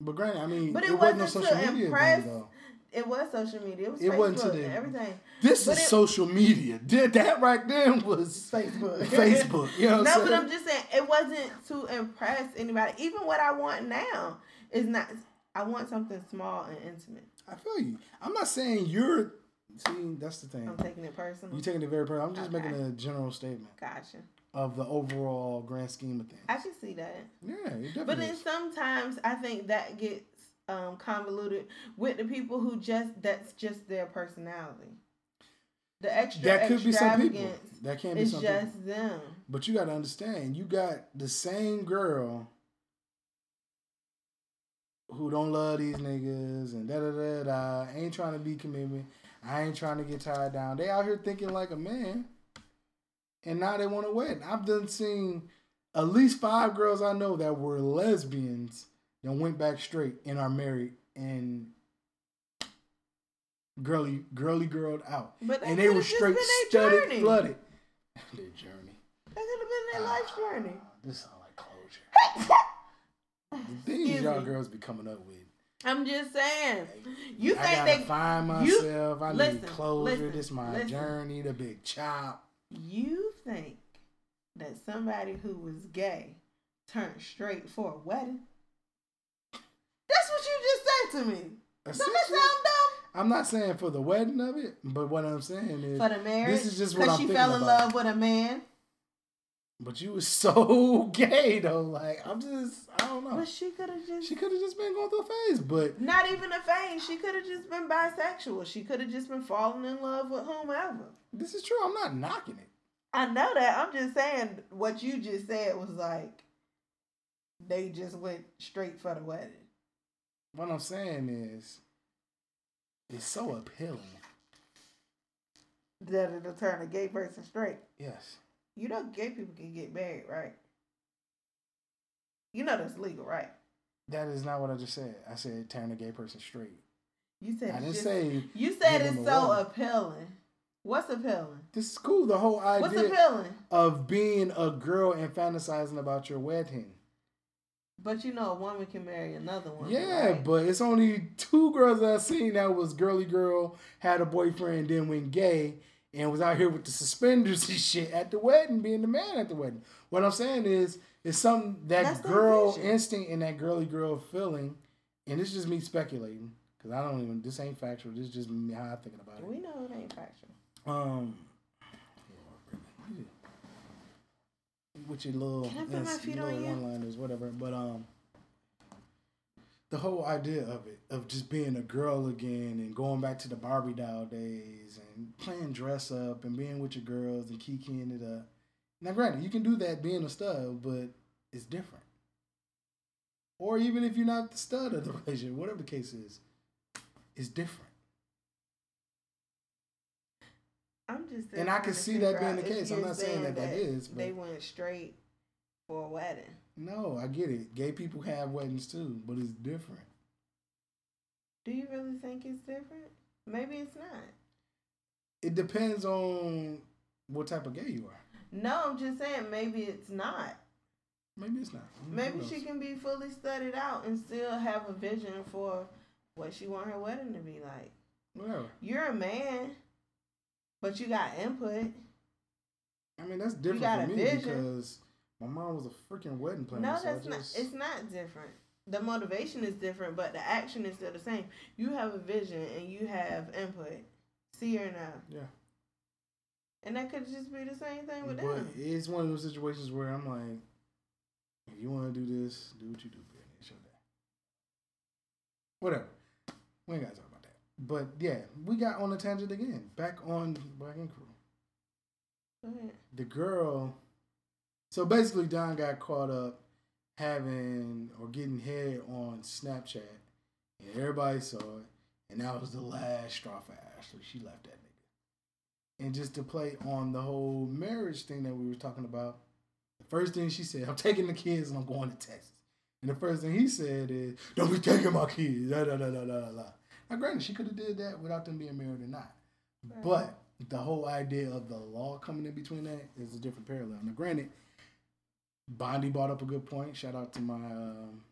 But granted, I mean, But it, it wasn't no wasn't social to media impress- thing. It was social media. It was It Facebook wasn't today. and everything. This But is it- social media. Did that right then was Facebook. Facebook. You know what no, I'm but? I'm just saying it wasn't to impress anybody. Even what I want now is not. I want something small and intimate. I feel you. I'm not saying you're. See, that's the thing. I'm taking it personal. You're taking it very personal. I'm just Okay. making a general statement gotcha. of the overall grand scheme of things. I can see that. yeah, it definitely. But then is. sometimes I think that gets um, convoluted with the people who just that's just their personality. The extra that could be some people. That can be some just people. them. But you got to understand, you got the same girl who don't love these niggas and da da da da. Ain't trying to be commitment. I ain't trying to get tied down. They out here thinking like a man, and now they want to wedding. I've done seen at least five girls I know that were lesbians that went back straight and are married and girly girly girled out, But and they were straight studded journey. flooded. Their journey. That could have been their ah, life's journey. This sound like closure. the things Excuse y'all me. girls be coming up with. I'm just saying. You I think gotta they find you- myself. I listen, need closure. listen, this my listen. journey. The big chop. you think that somebody who was gay turned straight for a wedding? That's what you just said to me. Doesn't that sound dumb? I'm not saying for the wedding of it, but what I'm saying is, For the marriage? this is just what I'm she fell in about. love with a man. but you was so gay though. Like I'm just, I don't know. But she could have just She could have just been going through a phase, but not even a phase. She could have just been bisexual. She could have just been falling in love with whomever. this is true. I'm not knocking it. I know that. I'm just saying what you just said was like they just went straight for the wedding. What I'm saying is, it's so appealing. That it'll turn a gay person straight. Yes. You know gay people can get married, right? You know that's legal, right? That is not what I just said. I said turn a gay person straight. You said I it's didn't just- say you said it's so appealing. What's appealing? this is cool. The whole idea. What's appealing? of being a girl and fantasizing about your wedding. But you know a woman can marry another one. Yeah, right? but it's only two girls that I've seen that was girly girl, had a boyfriend, then went gay, and was out here with the suspenders and shit at the wedding, being the man at the wedding. What I'm saying is, it's something that That's girl instinct and that girly girl feeling, and it's just me speculating because I don't even. This ain't factual. This is just me how I'm thinking about it. we know it ain't factual. Um, with your little, Can I put my ins- feet your on little you? one-liners, whatever. But um, the whole idea of it, of just being a girl again and going back to the Barbie doll days and playing dress up and being with your girls and kikiing it up. Now, granted, you can do that being a stud, but it's different. Or even if you're not the stud of the relationship, whatever the case is, it's different. I'm just And I can see that being the case. I'm not saying that that is, but- they went straight for a wedding. No, I get it. Gay people have weddings too, but it's different. Do you really think it's different? Maybe it's not. It depends on what type of gay you are. No, I'm just saying maybe it's not. Maybe it's not. Mm, maybe she can be fully studied out and still have a vision for what she want her wedding to be like. Whatever. You're a man, but you got input. I mean, that's different for me vision. because my mom was a freaking wedding planner. No, so that's not. It's not different. The motivation is different, but the action is still the same. You have a vision and you have input. See or no? Yeah. And that could just be the same thing with But them. it's one of those situations where I'm like, if you want to do this, do what you do. It's your day. Whatever. We ain't got to talk about that. But yeah, we got on a tangent again. Back on Black Ink Crew. The girl. So basically, Don got caught up having or getting head on Snapchat, and everybody saw it, and that was the last straw for Ashley. She left that nigga. And just to play on the whole marriage thing that we were talking about, the first thing she said, "I'm taking the kids and I'm going to Texas." And the first thing he said is, "Don't be taking my kids." Da, da, da, da, da, da. Now, granted, she could have did that without them being married or not. But the whole idea of the law coming in between that is a different parallel. Now, granted, Bondi brought up a good point. Shout out to my um,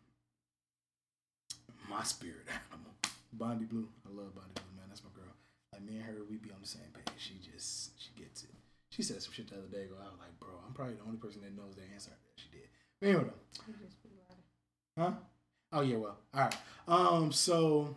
my spirit animal, Bondi Blue. I love Bondi Blue, man. That's my girl. Like me and her, we be on the same page. She just she gets it. She said some shit the other day ago. I was like, bro, I'm probably the only person that knows the answer. She did. But anyway, though. Huh? Oh yeah, well, all right. Um, so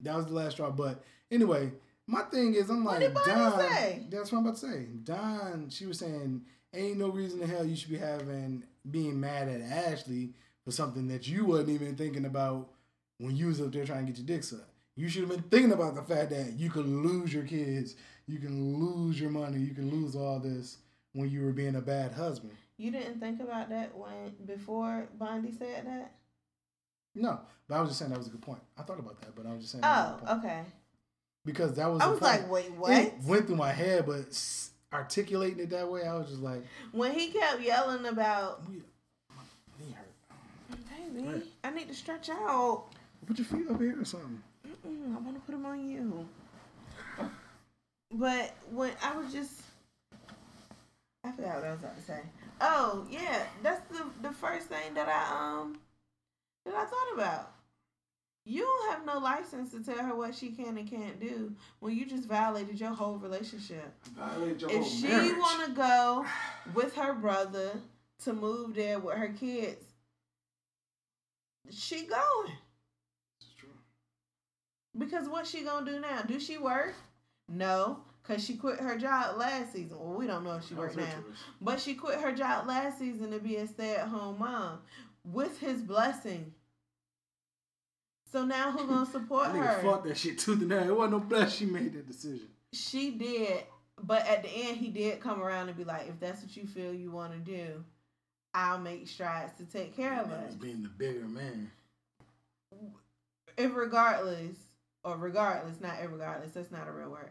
that was the last straw. But anyway, my thing is, I'm like, Don. say? That's what I'm about to say. Don, she was saying, ain't no reason in hell you should be having being mad at Ashley for something that you wasn't even thinking about when you was up there trying to get your dick sucked. You should have been thinking about the fact that you could lose your kids, you can lose your money, you can lose all this when you were being a bad husband. You didn't think about that when before Bondi said that? No, but I was just saying that was a good point. I thought about that, but I was just saying. that was a Oh, okay. Because that was. I was point. like, wait, what? It went through my head, but articulating it that way, I was just like, When he kept yelling about, my knee hurt. baby. I need to stretch out. Put your feet up here or something. Mm-mm, I want to put them on you. But when I was just, I forgot what I was about to say. Oh yeah, that's the the first thing that I um that I thought about. You have no license to tell her what she can and can't do when you just violated your whole relationship. Violate your if whole she marriage. want to go with her brother to move there with her kids, she going. It's true. Because what she gonna do now? Do she work? No, cause she quit her job last season. Well, we don't know if she worked now, but she quit her job last season to be a stay-at-home mom with his blessing. So now who gonna support nigga her? fought that shit tooth and nail. It wasn't no bless she made that decision. She did, but at the end he did come around and be like, "If that's what you feel you want to do, I'll make strides to take care of That us." being the bigger man. if regardless or regardless not regardless that's not a real word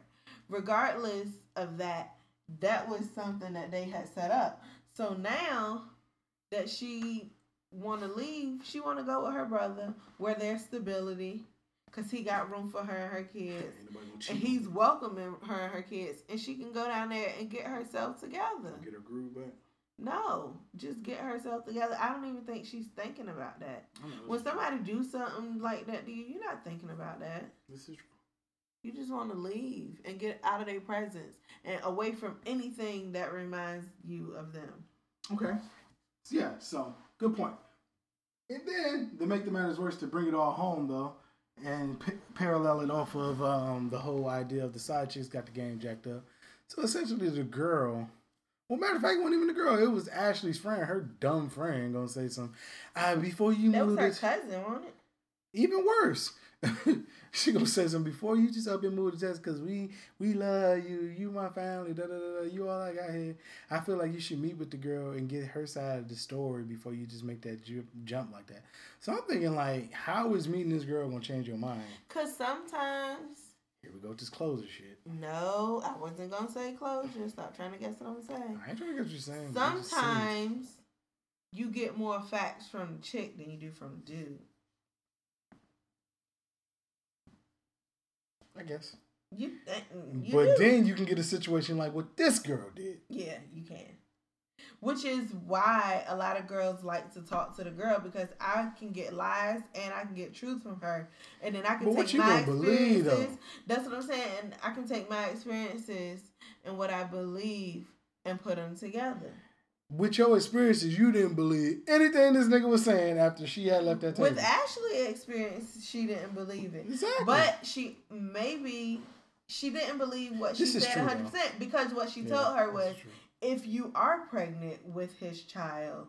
regardless of that that was something that they had set up so now that she want to leave she want to go with her brother where there's stability because he got room for her and her kids Ain't nobody gonna cheat and he's welcoming her and her kids and she can go down there and get herself together Get her groove back. no just get herself together i don't even think she's thinking about that when somebody do something like that to you, you're not thinking about that. This is true. You just want to leave and get out of their presence and away from anything that reminds you of them. Okay. Yeah, so good point. And then to make the matters worse, to bring it all home though, and p- parallel it off of um, the whole idea of the side chicks got the game jacked up. So essentially, the girl. Well, matter of fact, it wasn't even the girl. It was Ashley's friend, her dumb friend, gonna say something. Ah, before you That was move her this, cousin, wasn't it? even worse. she gonna say something before you just up and move to Texas because we we love you. You my family. Da, da, da, da. You all I got here. I feel like you should meet with the girl and get her side of the story before you just make that ju- jump like that. So I'm thinking like, how is meeting this girl gonna change your mind? Because sometimes, Here we go, with this closer shit. no, I wasn't going to say closure. Stop trying to guess what I'm saying. I ain't trying to guess what you're saying. but I'm just saying. Sometimes you get more facts from the chick than you do from the dude. I guess. You, th- you but do. then you can get a situation like what this girl did. Yeah, you can. Which is why a lot of girls like to talk to the girl because I can get lies and I can get truth from her, and then I can But take my gonna believe, experiences. That's what I'm saying. And I can take my experiences and what I believe and put them together. With your experiences, you didn't believe anything this nigga was saying after she had left that table. With Ashley experience, she didn't believe it, Exactly. but she maybe she didn't believe what she This is said true, 100 percent because what she Yeah, told her was if you are pregnant with his child,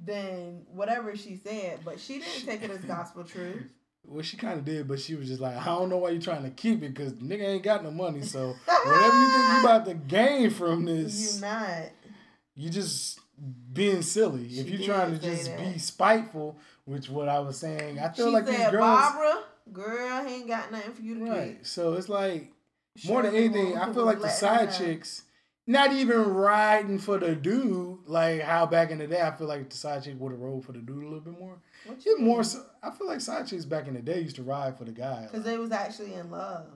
then whatever she said, but she didn't take it as gospel truth. Well, she kind of did, but she was just like, I don't know why you're trying to keep it because nigga ain't got no money. So whatever you think you about to gain from this, You this, not. You just being silly. She if you're trying to just that. be spiteful, which what I was saying, I She feel like these said, girls, Barbara, girl, he ain't got nothing for you to right? So it's like get. more than anything, I feel like the side chicks. Not even riding for the dude, like how back in the day, I feel like the side chick would have rolled for the dude a little bit more. What you more so, I feel like side chicks back in the day used to ride for the guy. Because they was actually in love.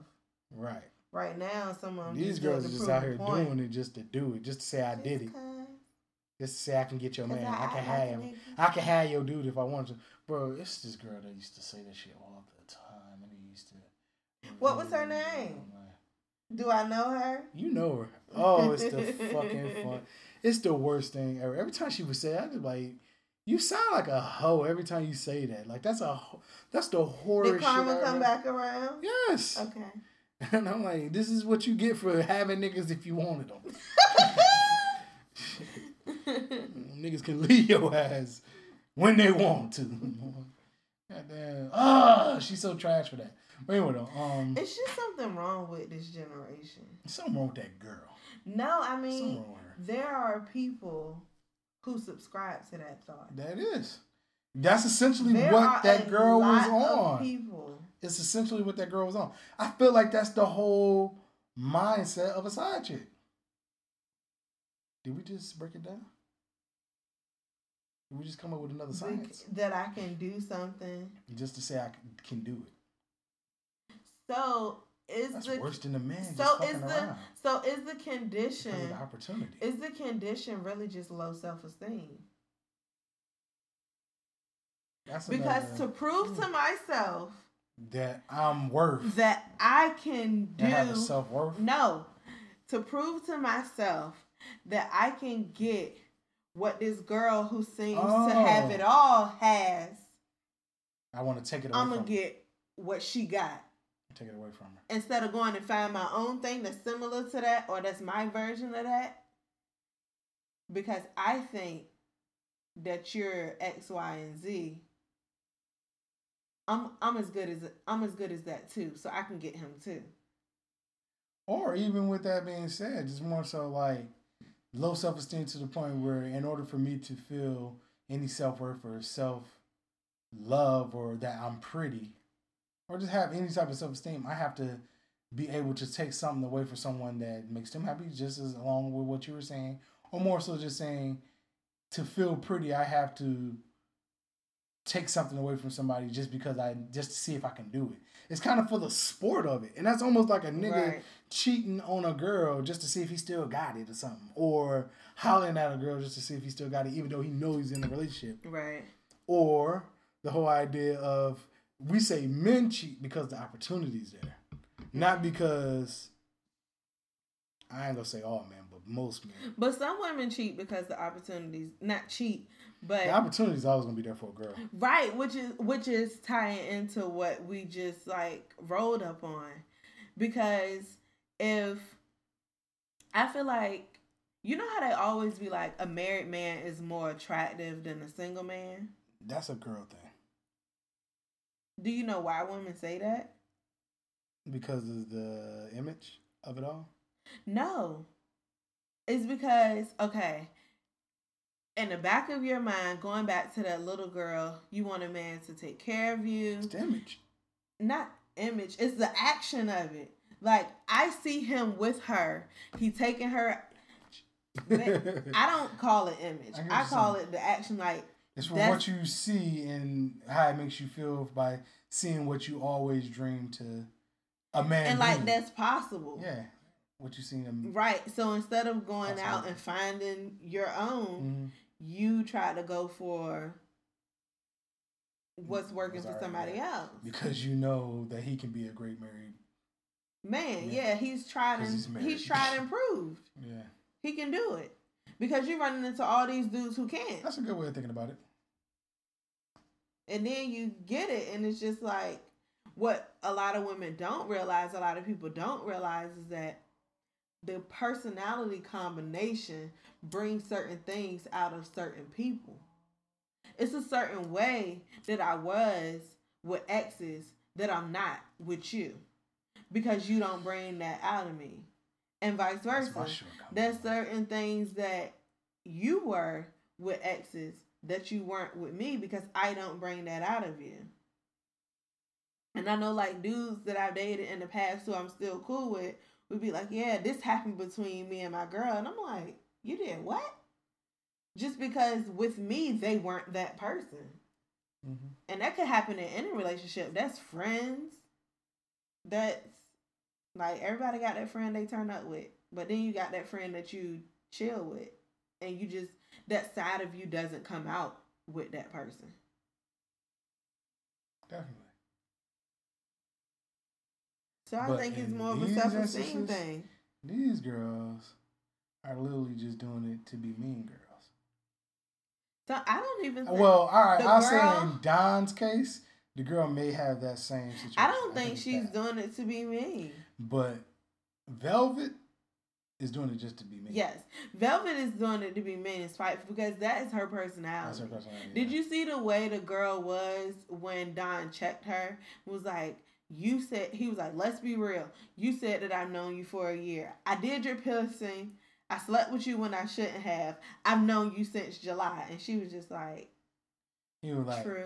right. Right now, some of them These just do it girls are just out here doing it just to do it, just to say I did it. Just 'cause. Just to say I can get your man. I I, can act have him. I can have your dude if I wanted to. Bro, it's this girl that used to say that shit all the time, and he used to. What was her name? Do I know her? You know her. Oh, it's the fucking fun. It's the worst thing ever. Every time she would say, it, I just like, you sound like a hoe every time you say that. Like that's a, ho- that's the horror. Did karma come back around? Yes. Okay. And I'm like, this is what you get for having niggas if you wanted them. niggas can leave your ass when they want to. Goddamn. Ah, she's so trash for that. But anyway, though, um, It's just something wrong with this generation. something wrong with that girl. No, I mean wrong with her. there are people who subscribe to that thought. That is. That's essentially There what that girl was on. People. It's essentially what that girl was on. I feel like that's the whole mindset of a side chick. Did we just break it down? We just come up with another science? that I can do something. Just to say I can do it. So is That's the worse than the man so is the around. so is the condition the opportunity. is the condition really just low self esteem? That's Because to prove to myself that I'm worth. that I can have do self worth. no to prove to myself that I can get what this girl who seems to have Oh. it all has. I want to take it away I'm gonna her. get what she got Take it away from her. instead of going and find my own thing that's similar to that or that's my version of that. Because I think that you're X, Y, and Z. I'm I'm as good as I'm as good as that too, so I can get him too. Or even with that being said, just more so like low self esteem to the point where, in order for me to feel any self worth or self love or that I'm pretty, or just have any type of self esteem, I have to be able to take something away from someone that makes them happy, just as along with what you were saying, or more so just saying to feel pretty, I have to take something away from somebody just because I just to see if I can do it. It's kind of for the sport of it, and that's almost like a nigga Right. cheating on a girl just to see if he still got it or something, or hollering at a girl just to see if he still got it, even though he knows he's in a relationship, Right. or the whole idea of we say men cheat because the opportunity's there, not because I ain't gonna say all men, but most men. But some women cheat because the opportunities not cheat, but The opportunity's always gonna be there for a girl. right, which is which is tying into what we just like rolled up on. Because if I feel like you know how they always be like a married man is more attractive than a single man? That's a girl thing Do you know why women say that? because of the image of it all. No. It's because, okay, in the back of your mind, going back to that little girl, you want a man to take care of you. It's the image. Not image, it's the action of it. Like, I see him with her. He taking her. I don't call it image. I I call saying. it the action. Like, It's from what you see and how it makes you feel by seeing what you always dream to a man. and like that's possible. yeah, what you seen them. Right. So instead of going out and finding your own, Mhm. You try to go for what's mm, working for somebody there. else. Because you know that he can be a great married. Man, Yeah. yeah, he's tried and he's he's, tried and proved Yeah, he can do it because you're running into all these dudes who can't, that's a good way of thinking about it. and then you get it, and it's just like what a lot of women don't realize, a lot of people don't realize is that the personality combination brings certain things out of certain people. It's a certain way that I was with exes that I'm not with you because you don't bring that out of me, and vice versa. shortcoming. There's certain things that you were with exes that you weren't with me because I don't bring that out of you. And I know like dudes that I've dated in the past who I'm still cool with would be like, Yeah, this happened between me and my girl. And I'm like, You did what? Just because with me they weren't that person. Mhm. And that could happen in any relationship. That's friends. That's like everybody got that friend they turn up with. But then you got that friend that you chill with. and you just that side of you doesn't come out with that person. Definitely. So I But think it's more of a self esteem thing. These girls are literally just doing it to be mean girls. So I don't even. Think, Well, all right. I'll say in Don's case, the girl may have that same situation. I don't think it's she's that. doing it to be mean. But Velvet is doing it just to be mean. Yes, Velvet is doing it to be mean and spiteful because that is her personality. That's her personality. Did yeah. you see the way the girl was when Don checked her? Was like, you said he was like, let's be real. You said that I've known you for a year. I did your piercing. I slept with you when I shouldn't have. I've known you since July, and she was just like, you were like, true.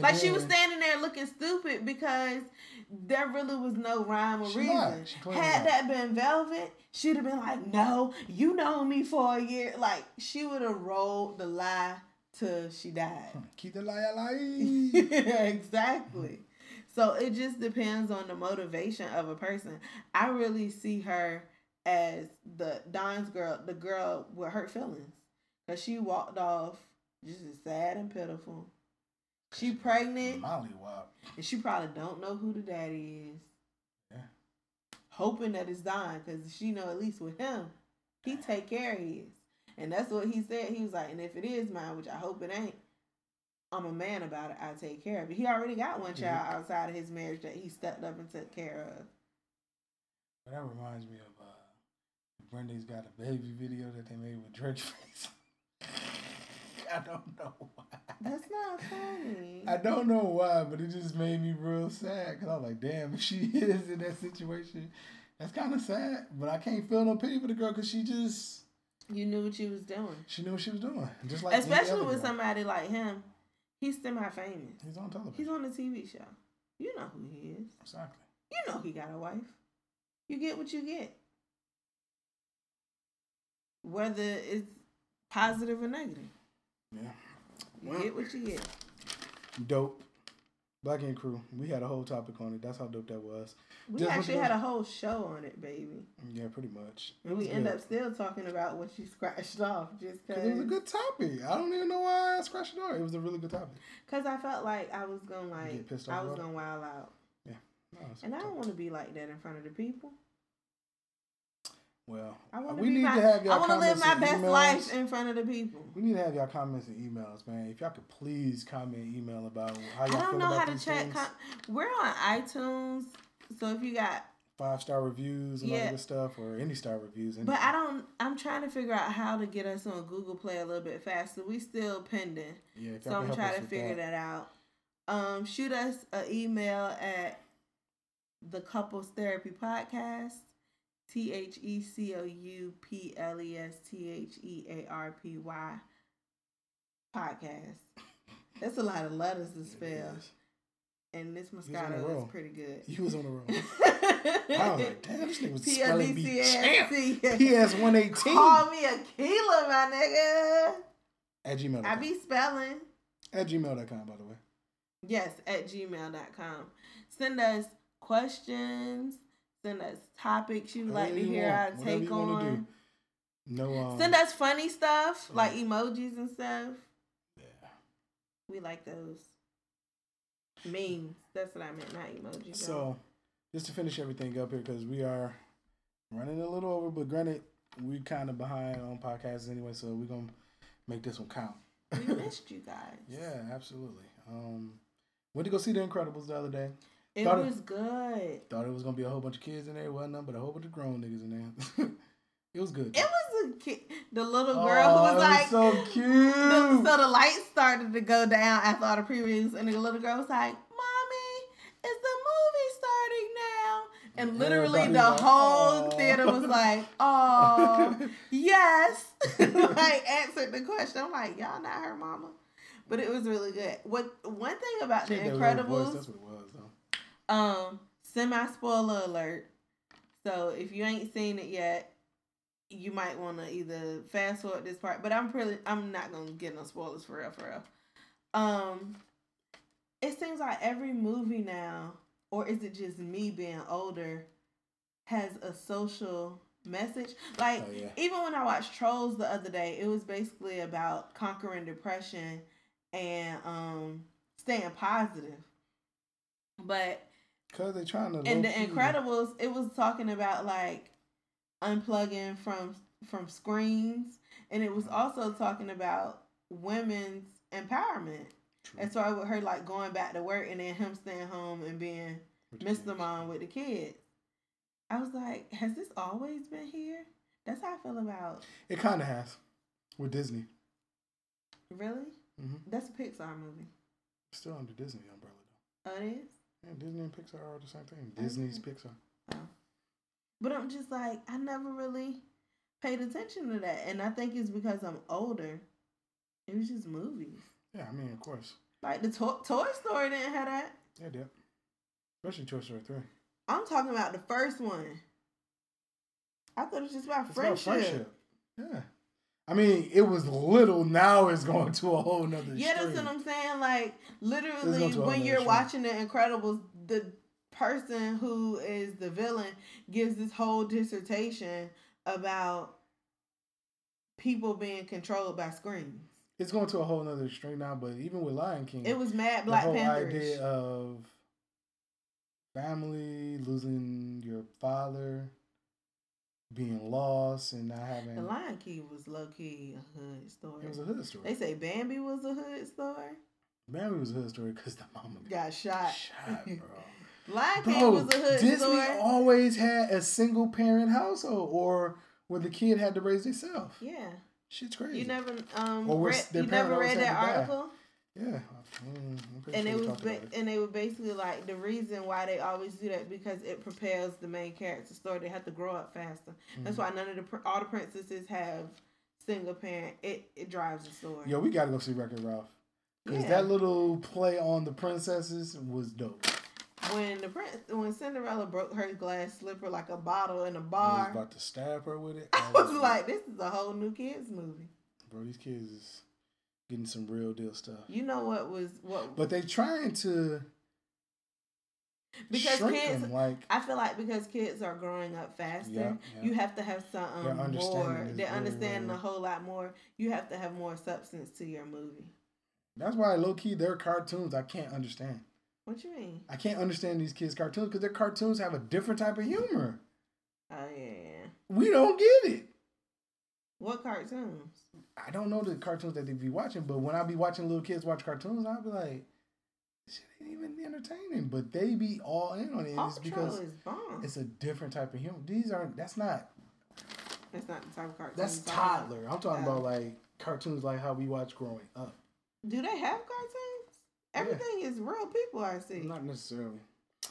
Like she was standing there looking stupid because there really was no rhyme or reason. lied. She clearly Had that been Velvet, she'd have been like, "No, you know me for a year." Like she would have rolled the lie till she died. Hmm. Keep the lie alive. exactly. So it just depends on the motivation of a person. I really see her as the Don's girl, the girl with hurt feelings, because she walked off just as sad and pitiful. She pregnant, Molly and she probably don't know who the daddy is. Yeah. Hoping that it's Don, because she know at least with him, he take care of his. And that's what he said. He was like, and if it is mine, which I hope it ain't, I'm a man about it. I take care of it. He already got one child outside of his marriage that he stepped up and took care of. That reminds me of Brenda's got a baby video that they made with Drake face. I don't know why. That's not funny. I don't know why, but it just made me real sad because I was like, damn, if she is in that situation, that's kind of sad. But I can't feel no pity for the girl because she just you knew what she was doing. she knew what she was doing, just like Especially with girl. somebody like him. He's semi famous. He's on television. He's on a TV show. You know who he is. exactly. You know he got a wife. You get what you get. Whether it's positive or negative. Yeah. You get what you get. Dope. Black Ink Crew. We had a whole topic on it. That's how dope that was. We Just actually had a whole show on it, baby. Yeah, pretty much. And we end up still talking about what you scratched off just 'Cause it was a good topic. I don't even know why I scratched it off. It was a really good topic. Because I felt like I was going to like, I was going to wild out. No, And I don't want to be like that in front of the people. Well, I want we be need my, to have y'all I want to live my best emails. life in front of the people. We need to have y'all comments and emails, man. If y'all could please comment email about how y'all I don't know how to check. Com- We're on iTunes, so if you got Five star reviews and all Yeah. that good stuff, or any star reviews. But I don't. I'm trying to figure out how to get us on Google Play a little bit faster. We still pending, Yeah, so I'm trying to figure that. out. Um, shoot us an email at the Couples Therapy Podcast, T H E C O U P L E S T H E A R P Y podcast. That's a lot of letters to spell, and this Moscato is pretty good. You was on the road. I was like, damn, this nigga was spelling bee champ. PS one eighteen Call me a killer, my nigga. at gmail. I be spelling. at gmail.com, by the way. Yes, at gmail.com. Send us questions. Send us topics you'd like to hear want, our whatever take on. No, um, Send us funny stuff like emojis and stuff. Yeah. We like those. Memes. That's what I meant, not emojis. So, just to finish everything up here, because we are running a little over, but granted, we kind of behind on podcasts anyway, so we're gonna make this one count. we missed you guys. yeah, absolutely. Um, went to go see The Incredibles the other day. It Thought it- was good. Thought it was gonna be a whole bunch of kids in there, wasn't none, but a whole bunch of grown niggas in there. it was good. It was a kid. The little girl who Oh, was it like, so the, cute. so the lights started to go down after all the previews, and the little girl was like, "Mommy, is the movie starting now?" And literally, Everybody the was like, whole theater was like, "Oh, yes!" like answered the question. I'm like, "Y'all not her mama," but it was really good. What one thing about She the little voice, Incredibles? That's what it was, though. Um, semi spoiler alert. So if you ain't seen it yet, you might want to either fast forward this part. But I'm pretty. I'm not gonna get no spoilers for real, for real. Um, it seems like every movie now, or is it just me being older, has a social message. Like Oh, yeah. even when I watched Trolls the other day, it was basically about conquering depression and um staying positive. But Cause they're trying to. And the Incredibles, it was talking about like unplugging from from screens, and it was also talking about women's empowerment. True. And so I with her like going back to work and then him staying home and being Mr. Mom with the kids. I was like, has this always been here? That's how I feel about. It kind of has with Disney. Really? hmm That's a Pixar movie. Still under Disney umbrella though. Oh, it is. Yeah, Disney and Pixar are the same thing. Disney's Pixar. But I'm just like, I never really paid attention to that, and I think it's because I'm older. It was just movies. Yeah, I mean, of course. Like the to- Toy Story didn't have that. Yeah, yeah. Especially Toy Story three. I'm talking about the first one. I thought it was just about It's friendship. about friendship. Yeah. I mean, it was little. Now it's going to a whole nother. Yeah, that's what I'm saying. Like literally, when you're extreme. watching The Incredibles, the person who is the villain gives this whole dissertation about people being controlled by screens. It's going to a whole nother extreme now. But even with Lion King, It was mad the whole Panther. idea of family losing your father, being lost, and not having. The Lion King was low key a hood story. It was a hood story. they say Bambi was a hood story. Bambi was a hood story because the mama Got shot. shot, bro. Lion King Bro, was a hood Disney story. always had a single parent household, or where the kid had to raise himself. yeah, Shit's crazy. you never um Or where read, you never read that article. Yeah, mm, and sure it was ba- it. and they were basically like the reason why they always do that because it propels the main character story. They have to grow up faster. That's Mhm. why none of the all the princesses have single parent. It it drives the story. Yo, we gotta go see Wreck-It Ralph because Yeah. that little play on the princesses was dope. When the prince when Cinderella broke her glass slipper like a bottle in a I was bar, about to stab her with it. I was like, this is a whole new kids movie. bro, these kids is getting some real deal stuff. You know what was what But they trying to because kids. them like I feel like because kids are growing up faster, Yeah, yeah. you have to have something more. is They're very, understanding very- a whole lot more. You have to have more substance to your movie. that's why low key their cartoons I can't understand. What you mean? I can't understand these kids' cartoons because their cartoons have a different type of humor. Oh yeah. We don't get it. What cartoons? I don't know the cartoons that they be watching, but when I be watching little kids watch cartoons, I'll be like, this shit ain't even entertaining. But they be all in on it. Paw It's Patrol because it's a different type of humor. These aren't. That's not. That's not the type of cartoon. That's about. toddler. I'm talking about like cartoons like how we watch growing up. Do they have cartoons? Everything is real people. I see. Not necessarily.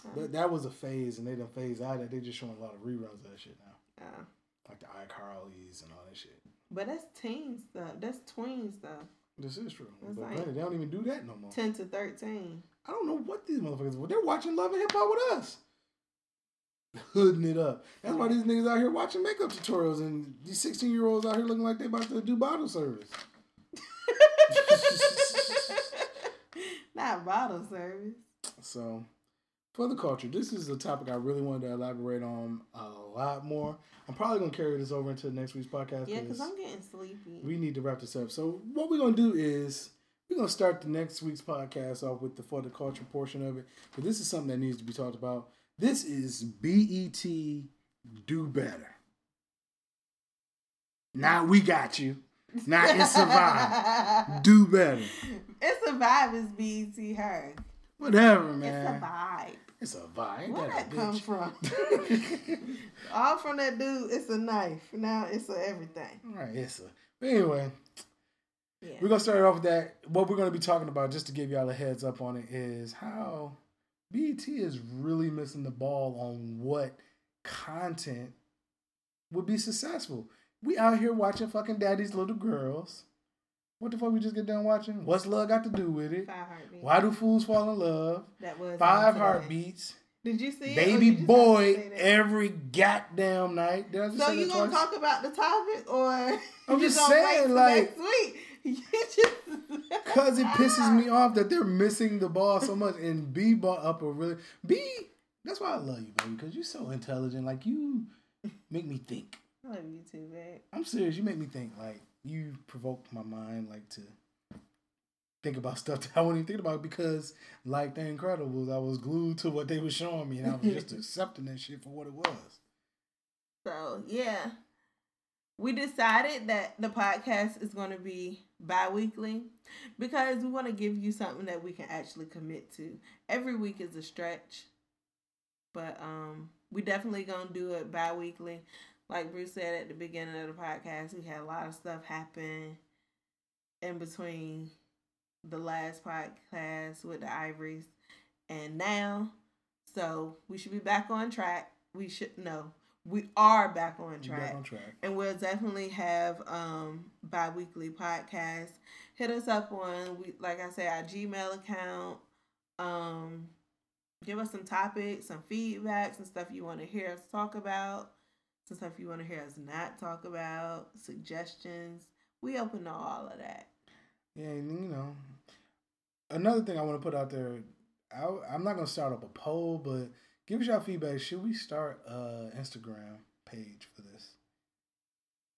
Oh. But that was a phase, and they done phase out. it. They just showing a lot of reruns of that shit now, Oh. like the iCarly's and all that shit. But that's teen stuff. That's tween stuff. This is true. It's but like- granted, they don't even do that no more. Ten to thirteen. I don't know what these motherfuckers. They're watching Love and Hip Hop with us. Hooding it up. That's why these niggas out here watching makeup tutorials and these 16 year olds out here looking like they about to do bottle service. Not bottle service. So, for the culture, this is a topic I really wanted to elaborate on a lot more. I'm probably going to carry this over into next week's podcast. Yeah, because 'cause I'm getting sleepy. we need to wrap this up. So, what we're going to do is we're going to start the next week's podcast off with the for the culture portion of it. But this is something that needs to be talked about. This is BET Do Better. Now we got you. Now it's Survive. Do better. It's survive is BET her. Whatever, It's a man. vibe. It's a vibe. Ain't Where that that come from? All from that dude. It's a knife. Now it's a everything. All right, it's a. But anyway, Yeah. we're gonna start off with that. What we're gonna be talking about, just to give y'all a heads up on it, is how BET is really missing the ball on what content would be successful. We out here watching fucking daddy's little girls. What the fuck we just get done watching? What's love got to do with it? Five heartbeats. Why do fools fall in love? That was um, Five heartbeats. Did you see it? Baby you boy have to say that? every goddamn night. Just So you gonna twice? talk about the topic or I'm just wait saying, like- next week? You just Cause it pisses me ah. off that they're missing the ball so much. And B brought up a really B. That's why I love you, baby. Cause you're so intelligent. Like you make me think. I love you too, babe. I'm serious. You make me think. Like you provoked my mind, like to think about stuff that I wasn't even thinking about because, like The Incredibles, I was glued to what they were showing me, and I was just accepting that shit for what it was. So yeah, we decided that the podcast is going to be bi-weekly because we want to give you something that we can actually commit to. Every week is a stretch, but um, we definitely gonna do it bi-weekly. Like Bruce said at the beginning of the podcast, we had a lot of stuff happen in between the last podcast with the Ivories and now. So we should be back on track. We should no, we are back on track. back on track. And we'll definitely have um bi-weekly podcasts. Hit us up on we like I said, our Gmail account. Um give us some topics, some feedback, some stuff you want to hear us talk about, stuff you want to hear us not talk about, suggestions. We open to all of that. Yeah, and you know, another thing I want to put out there, I, I'm not gonna start up a poll, but give us your feedback. Should we start a Instagram page for this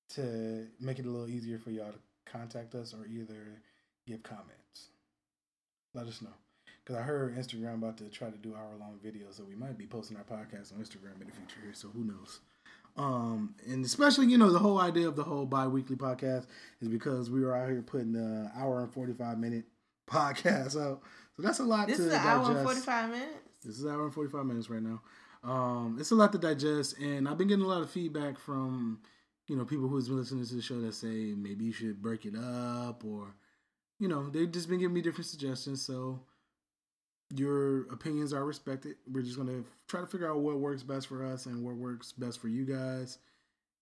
to make it a little easier for y'all to contact us or either give comments? Let us know. Because I heard Instagram about to try to do hour long videos, so we might be posting our podcast on Instagram in the future here. So who knows? Um, and especially, you know, the whole idea of the whole bi-weekly podcast is because we were out here putting the hour and 45 minute podcast out. So that's a lot This to is an digest. hour and forty five minutes. This is an hour and 45 minutes right now. Um, it's a lot to digest, and I've been getting a lot of feedback from, you know, people who's been listening to the show that say maybe you should break it up, or, you know, they've just been giving me different suggestions. So your opinions are respected. We're just gonna try to figure out what works best for us and what works best for you guys,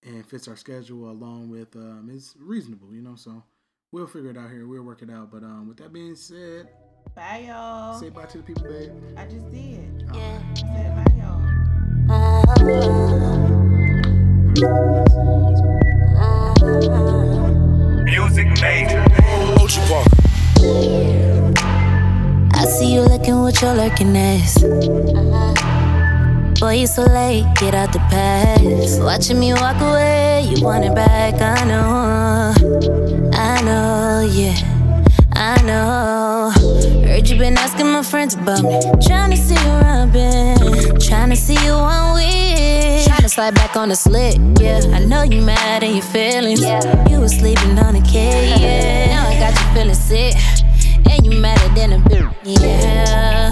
and fits our schedule along with um, is reasonable, you know. So we'll figure it out here. We'll work it out. But um, with that being said, Bye y'all. say bye to the people, babe. I just did. Yeah. I said bye y'all. Music major. Ocean Park. I see you looking with your lurking ass. Boy, you so late, get out the past. Watching me walk away, you want it back, I know. I know, yeah, I know. Heard you been asking my friends about me. Trying to see where I've been. Trying to see you on with. Trying to slide back on the slick, yeah. I know you mad and your feelings. Yeah. You was sleeping on the K, yeah. Now I got you feeling sick. You madder than a bitch, yeah.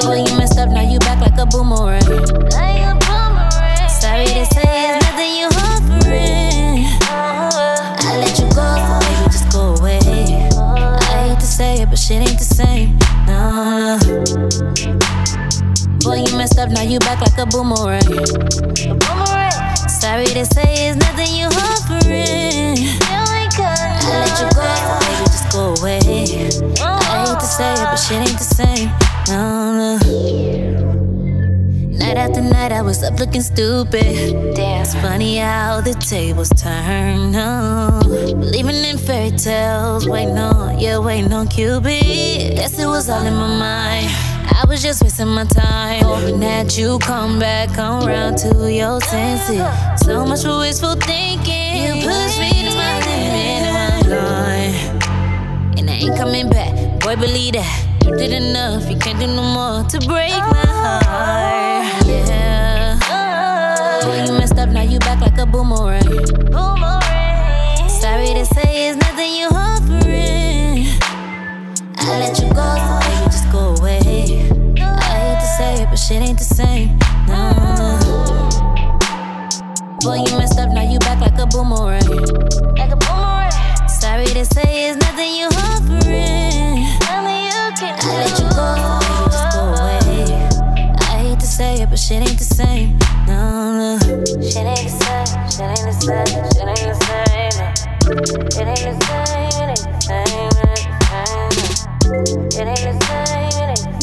Boy, you messed up, now you back like a boomerang. Sorry to say it's nothing you offering. I let you go, so baby, just go away. I hate to say it, but shit ain't the same. No, no. Boy, you messed up, now you back like a boomerang. Sorry to say it's nothing you offering. I let you go, so baby, just go away. Say it, but shit ain't the same. No, no. Night after night, I was up looking stupid. Damn, it's funny how the tables turn. No, believing in fairy tales, waiting on, yeah, waiting on Cupid. Guess it was all in my mind. I was just wasting my time, hoping that you come back, come round to your senses. So much for wishful thinking. You push me to my limit, and I'm. And I ain't coming back, boy, believe that. You did enough, you can't do no more to break my heart. Yeah. Boy, you messed up, now you back like a boomerang. Sorry to say, it's nothing you offering. I let you go, so baby, just go away. I hate to say it, but shit ain't the same. No. Boy, you messed up, now you back like a boomerang. Like a boomerang. Sorry to say, it's nothing you offering. I let you go, just go away. I hate to say it, but shit ain't the same. No, no. Shit ain't the same. Shit ain't the same. Shit ain't the same. It ain't the same. It ain't the same. It ain't the same. It ain't the same.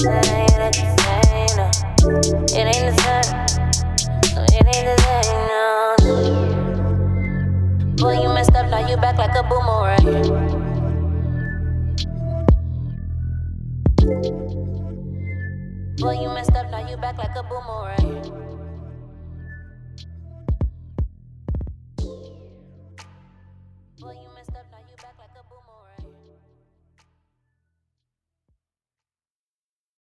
It ain't the same. no. It ain't the same. No, it ain't the same. No, no. Boy, you messed up, now you back like a boomerang. Boy, you messed up, now you back like a boomerang.